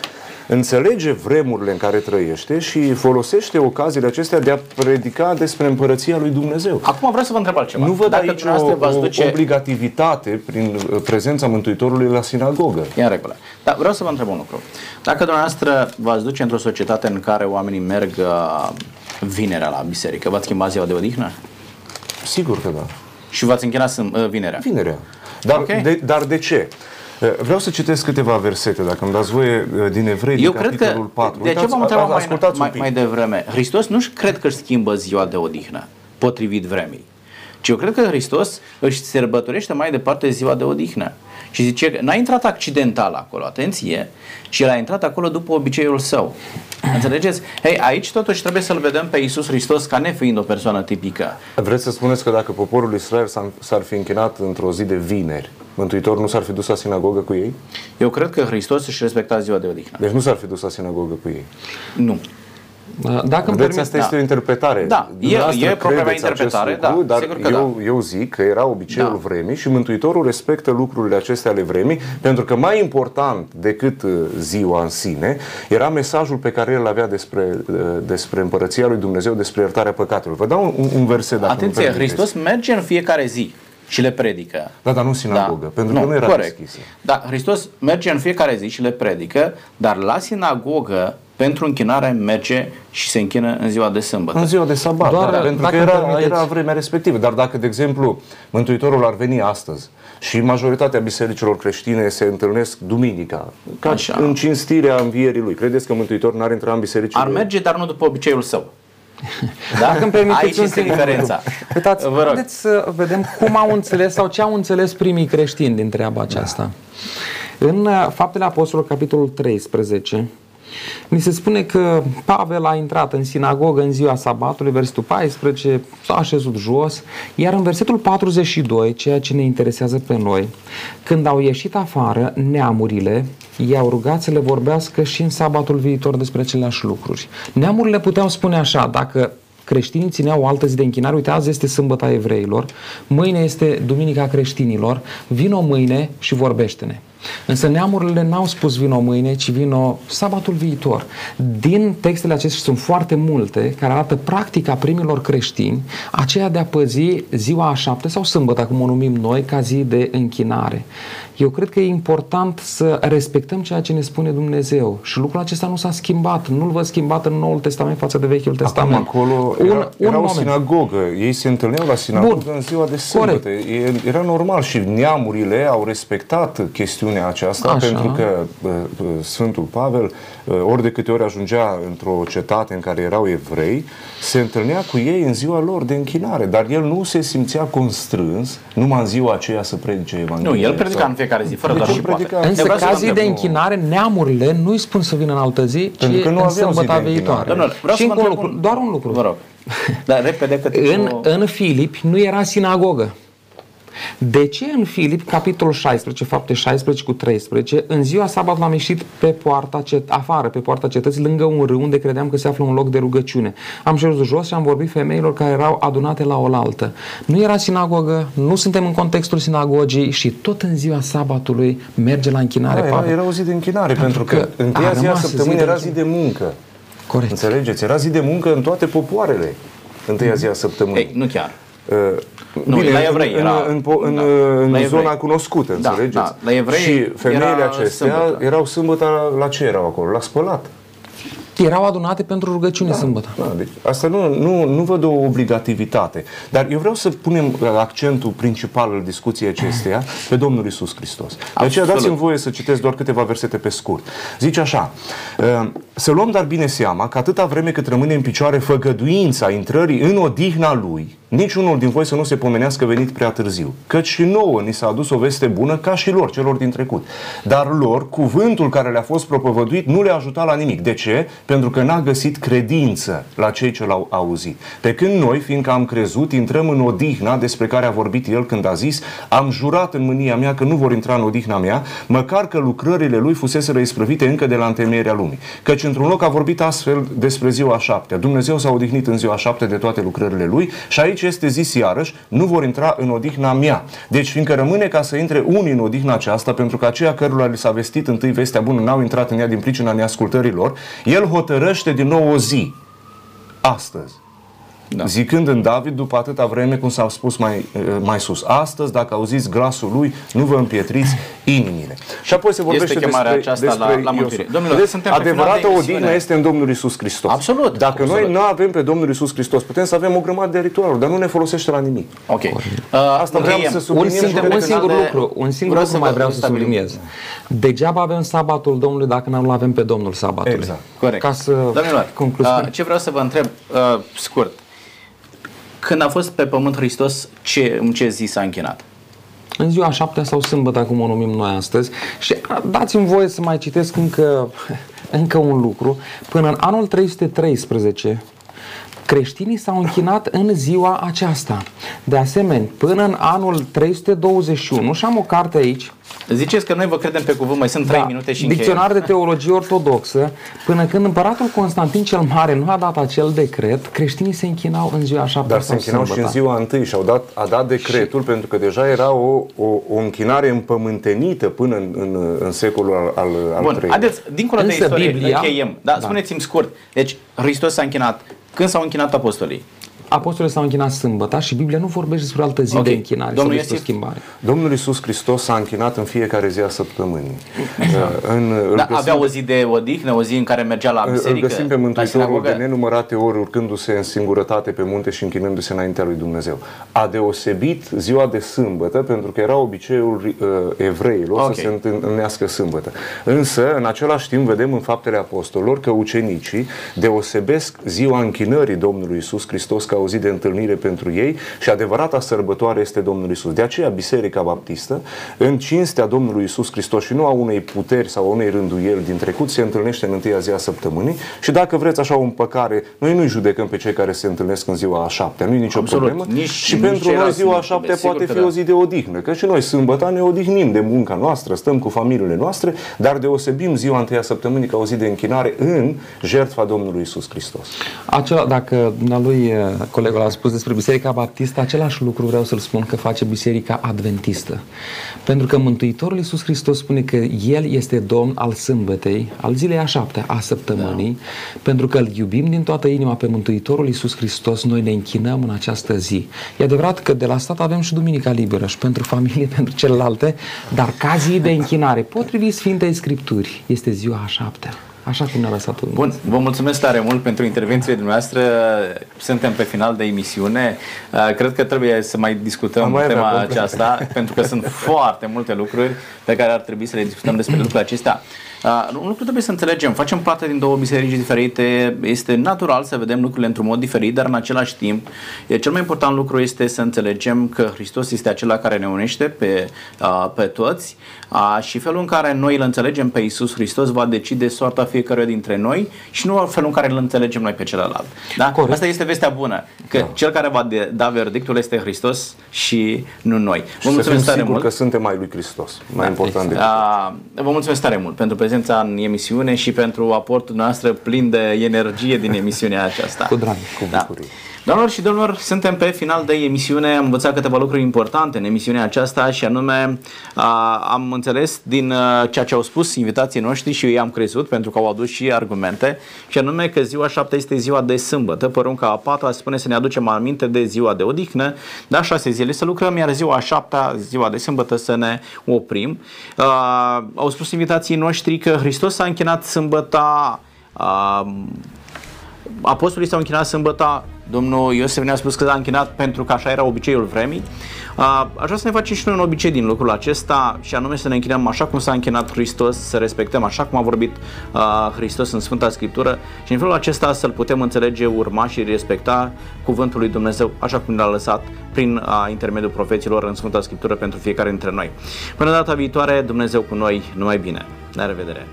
înțelege vremurile în care trăiește și folosește ocaziile acestea de a predica despre împărăția lui Dumnezeu. Acum vreau să vă întreb altceva. Nu văd Dacă aici dumneavoastră o, v-ați o duce... obligativitate prin uh, prezența Mântuitorului la sinagogă. E în regulă. Dar vreau să vă întreb un lucru. Dacă dumneavoastră v-ați duce într-o societate în care oamenii merg uh, vinerea la biserică, v-ați schimba ziua de odihnă? Sigur că da. Și v-ați închina sâm- uh, vinerea? Vinerea. Dar, Ok. de, dar de ce? Uh, Vreau să citesc câteva versete, dacă îmi dați voie, uh, din Evrei, din Eu cred că, capitolul 4. de ce Uitați, v-am a- întrebat a- mai, ascultați un mai, pic. mai devreme, Hristos nu-și cred că își schimbă ziua de odihnă potrivit vremii, ci eu cred că Hristos își sărbătorește mai departe ziua de odihnă. Și zice că n-a intrat accidental acolo, atenție, ci el a intrat acolo după obiceiul său. Înțelegeți? Hei, aici totuși trebuie să-L vedem pe Iisus Hristos ca nefiind o persoană tipică. Vreți să spuneți că dacă poporul Israel s-ar, s-ar fi închinat într-o zi de vineri, Mântuitorul nu s-ar fi dus la sinagogă cu ei? Eu cred că Hristos își respecta ziua de odihnă. Deci nu s-ar fi dus la sinagogă cu ei. Nu. Dacă îmi Vedeți, permit, asta da. este o interpretare. Da, e- Dumneavoastră e propria mea credeți acest interpretare, lucru, da, dar sigur că eu, eu zic că era obiceiul Da. vremii și Mântuitorul respectă lucrurile acestea ale vremii, pentru că mai important decât uh, ziua în sine, era mesajul pe care el avea despre, uh, despre împărăția lui Dumnezeu, despre iertarea păcatelor. Vă dau un, un verset dacă Atenție, îmi permiteți. Hristos merge în fiecare zi și le predică. Da, dar nu în sinagogă, pentru că nu era corect. deschisă. Da, Hristos merge în fiecare zi și le predică, dar la sinagogă, pentru închinare, merge și se închină în ziua de sâmbătă. În ziua de sabat, Doar, da, pentru dacă că îmi era, permiteți. era vremea respectivă. Dar dacă, de exemplu, Mântuitorul ar veni astăzi și majoritatea bisericilor creștine se întâlnesc duminica, ca Așa. în cinstirea învierii lui, credeți că Mântuitorul n-ar intra în bisericile? Ar merge, dar nu după obiceiul său. Da? Dacă îmi permiteți Aici un este singur diferența. lucru. Uitați, Vă rog. haideți să vedem cum au înțeles sau ce au înțeles primii creștini din treaba aceasta. În uh, Faptele Apostolilor, capitolul 13, ni se spune că Pavel a intrat în sinagogă în ziua sabatului, versetul 14, s-a așezut jos, iar în versetul 42, ceea ce ne interesează pe noi, când au ieșit afară, neamurile i-au rugat să le vorbească și în sabatul viitor despre aceleași lucruri. Neamurile puteau spune așa, dacă creștinii țineau o altă zi de închinare. Uite, azi este sâmbăta evreilor, mâine este duminica creștinilor, vino mâine și vorbește-ne. Însă neamurile n-au spus vino mâine, ci vino sabatul viitor. Din textele acestea sunt foarte multe care arată practica primilor creștini, aceea de a păzi ziua a șapte sau sâmbătă, cum o numim noi, ca zi de închinare. Eu cred că e important să respectăm ceea ce ne spune Dumnezeu și lucrul acesta nu s-a schimbat, nu-l văd schimbat în Noul Testament față de Vechiul Acum Testament. acolo era, era o sinagogă. Ei se întâlneau la sinagogă Bun. în ziua de sâmbătă. E- Era normal și neamurile au respectat chestiunile chestiunea aceasta, Așa. pentru că uh, uh, Sfântul Pavel, uh, ori de câte ori ajungea într-o cetate în care erau evrei, se întâlnea cu ei în ziua lor de închinare, dar el nu se simțea constrâns numai în ziua aceea să predice Evanghelia. Nu, el predica în fiecare zi, fără Deci doar el și poate. predica- Însă Eu vreau să vă cazii de întreb, închinare, neamurile nu îi spun să vină în altă zi, ci Pentru că nu în aveau zi de sâmbăta închinare. viitoare. Domnule, vreau și să vă încă un întreb lucru, doar un lucru. Vă rog. Dar repede că În, timpul- în Filipi nu era sinagogă. De ce în Filip, capitolul 16, fapte 16 cu 13, în ziua sabat am ieșit pe poarta cet- afară, pe poarta cetății, lângă un râu unde credeam că se află un loc de rugăciune. Am șezut jos și am vorbit femeilor care erau adunate la oaltă. Nu era sinagogă, nu suntem în contextul sinagogii și tot în ziua sabatului merge la închinare Da, era, Pavel. era o zi de închinare, pentru, că că, întâia a zi a rămas zi săptămânii de era închinare. zi de muncă. Corect. Înțelegeți? Era zi de muncă în toate popoarele. Întâia zi a săptămânii. Ei, nu chiar. Uh, Nu, Bine, la evrei în, era- în, în, în, da, în la zona evrei. cunoscută, Da, înțelegeți? da, la evrei și femeile era acestea sâmbătă. erau sâmbătă la, la ce erau acolo? La spălat. Erau adunate pentru rugăciune sâmbătă. Da, deci asta nu, nu, nu văd o obligativitate. Dar eu vreau să punem uh, accentul principal al discuției acesteia pe Domnul Isus Hristos. De aceea Absolut. dați-mi voie să citesc doar câteva versete pe scurt. Zice așa, uh, să luăm dar bine seama că atâta vreme cât rămâne în picioare făgăduința intrării în odihna Lui, niciunul din voi să nu se pomenească venit prea târziu. Căci și nouă ni s-a adus o veste bună ca și lor, celor din trecut. Dar lor, cuvântul care le-a fost propovăduit nu le-a ajutat la nimic. De ce? Pentru că n-a găsit credință la cei ce l-au auzit. Pe când noi, fiindcă am crezut, intrăm în odihna despre care a vorbit el când a zis am jurat în mânia mea că nu vor intra în odihna mea, măcar că lucrările lui fusese isprăvite încă de la întemeierea lumii. Căci într-un loc a vorbit astfel despre ziua șaptea. Dumnezeu s-a odihnit în ziua șapte de toate lucrările lui și aici este zis iarăși, nu vor intra în odihna mea. Deci fiindcă rămâne ca să intre unii în odihna aceasta, pentru că aceia cărora li s-a vestit întâi vestea bună n-au intrat în ea din pricina neascultărilor, el hotărăște din nou o zi, astăzi. Da. Zicând în David după atâta vreme, cum s-a spus mai, eh, mai sus, astăzi, dacă auziți glasul lui, nu vă împietriți inimile. Și apoi se vorbește chemarea despre, aceasta la- despre la Iosif. mântuire. Domnilor, Vedeți, suntem pe final adevărată de odihnă emisiune. este în Domnul Isus Hristos. Absolut, Dacă absolut. noi nu avem pe Domnul Isus Hristos, putem să avem o grămadă de ritualuri, dar nu ne folosește la nimic. Ok. Uh, Asta vreau încheiem. să Un subliniem și singur, cred un că singur de- lucru, un singur vreau lucru să mai vă vreau să stabilim. subliniez. Degeaba avem sabatul Domnului dacă nu-l avem pe Domnul sabatului. Exact. Corect. Ca să Domnilor, concluzionăm. uh, ce vreau să vă întreb uh, scurt. Când a fost pe pământ Hristos, ce, în ce zi s-a închinat? În ziua șaptea sau sâmbătă, cum o numim noi astăzi. Și a, dați-mi voie să mai citesc încă, încă un lucru. Până în anul 313, creștinii s-au închinat în ziua aceasta. De asemenea, până în anul 321, și am o carte aici, Ziceți că noi vă credem pe cuvânt, mai sunt 3 minute și încheiem. Da. Dicționar de teologie ortodoxă, până când împăratul Constantin cel Mare nu a dat acel decret, creștinii se închinau în ziua șaptea Dar se sau închinau și în sâmbătă. ziua întâi și au dat, a dat decretul pentru că deja era o, o, o închinare împământenită până în, în, în secolul al, al, al Bun, treilea. haideți, dincolo de Însă istorie, Biblia- încheiem. Da, Da. spuneți-mi scurt. Deci, Hristos s-a închinat. Când s-au închinat apostolii? Apostolii s-au închinat sâmbăta și Biblia nu vorbește despre o altă zi Ok. de închinare Domnul sau despre o Iosif? schimbare. Domnul Isus Hristos s-a închinat în fiecare zi a săptămânii. în, îl Da, găsim- avea o zi de odihnă, o zi în care mergea la Îl biserică, găsim pe la Mântuitorul de sinagogă? nenumărate ori urcându-se în singurătate pe munte și închinându-se înaintea lui Dumnezeu. A deosebit ziua de sâmbătă pentru că era obiceiul uh, evreilor Ok. să se întâlnească sâmbătă. Însă, în același timp, vedem în faptele apostolilor că ucenicii deosebesc ziua închinării Domnului Isus Hristos ca o zi de întâlnire pentru ei și adevărata sărbătoare este Domnul Isus. De aceea Biserica Baptistă, în cinstea Domnului Isus Hristos și nu a unei puteri sau a unei rânduieli din trecut, se întâlnește în întâia zi a săptămânii și dacă vreți așa o împăcare, noi nu-i judecăm pe cei care se întâlnesc în ziua a șaptea, nu e nicio Absolut. problemă. Nici- și nici pentru noi ceilalți ziua a nu. șaptea Sigur poate că fi da. o zi de odihnă, că și noi sâmbăta ne odihnim de munca noastră, stăm cu familiile noastre, dar deosebim ziua întâia săptămânii ca o zi de închinare în jertfa Domnului Isus Hristos. Acela, dacă lui eh, colegul a spus despre Biserica Baptistă, același lucru vreau să-l spun că face Biserica Adventistă. Pentru că Mântuitorul Iisus Hristos spune că El este Domn al sâmbătei, al zilei a șaptea, a săptămânii, pentru că îl iubim din toată inima pe Mântuitorul Iisus Hristos, noi ne închinăm în această zi. E adevărat că de la stat avem și Duminica liberă și pentru familie, pentru celelalte, dar ca zi de închinare, potrivit Sfintei Scripturi, este ziua a șaptea. Așa cum ne-a lăsat Bun, vă mulțumesc tare mult pentru intervențiile dumneavoastră. Suntem pe final de emisiune. Uh, cred că trebuie să mai discutăm mai tema aceasta, pentru că sunt foarte multe lucruri pe care ar trebui să le discutăm despre lucrurile acestea. Uh, un lucru trebuie să înțelegem. Facem parte din două biserici diferite. Este natural să vedem lucrurile într-un mod diferit, dar în același timp, cel mai important lucru este să înțelegem că Hristos este acela care ne unește pe, uh, pe toți și felul în care noi îl înțelegem pe Isus Hristos va decide soarta fiecăruia dintre noi și nu felul în care îl înțelegem noi pe celălalt. Da? Corect. Asta este vestea bună, că da. cel care va da verdictul este Hristos și nu noi. Vă mulțumesc tare mult. că suntem mai lui Hristos, mai da. important decât a, Vă mulțumesc tare mult pentru prezența în emisiune și pentru aportul noastră plin de energie din emisiunea aceasta. Cu drag, cu da. bucurie. Da. Doamnelor și domnilor, suntem pe final de emisiune, am învățat câteva lucruri importante în emisiunea aceasta și anume a, am înțeles din a, ceea ce au spus invitații noștri și eu i-am crezut pentru că au adus și argumente și anume că ziua 7 este ziua de sâmbătă, porunca a patra spune să ne aducem aminte de ziua de odihnă, da, șase zile să lucrăm, iar ziua a șaptea, ziua de sâmbătă să ne oprim. A, au spus invitații noștri că Hristos a închinat sâmbăta a, apostolii s-au închinat sâmbăta Domnul Iosef ne-a spus că s-a închinat pentru că așa era obiceiul vremii. Aș vrea să ne facem și noi un obicei din lucrul acesta și anume să ne închinăm așa cum s-a închinat Hristos, să respectăm așa cum a vorbit Hristos în Sfânta Scriptură și în felul acesta să-L putem înțelege, urma și respecta cuvântul lui Dumnezeu așa cum ne-a lăsat prin intermediul profeților în Sfânta Scriptură pentru fiecare dintre noi. Până data viitoare, Dumnezeu cu noi, numai bine. La revedere!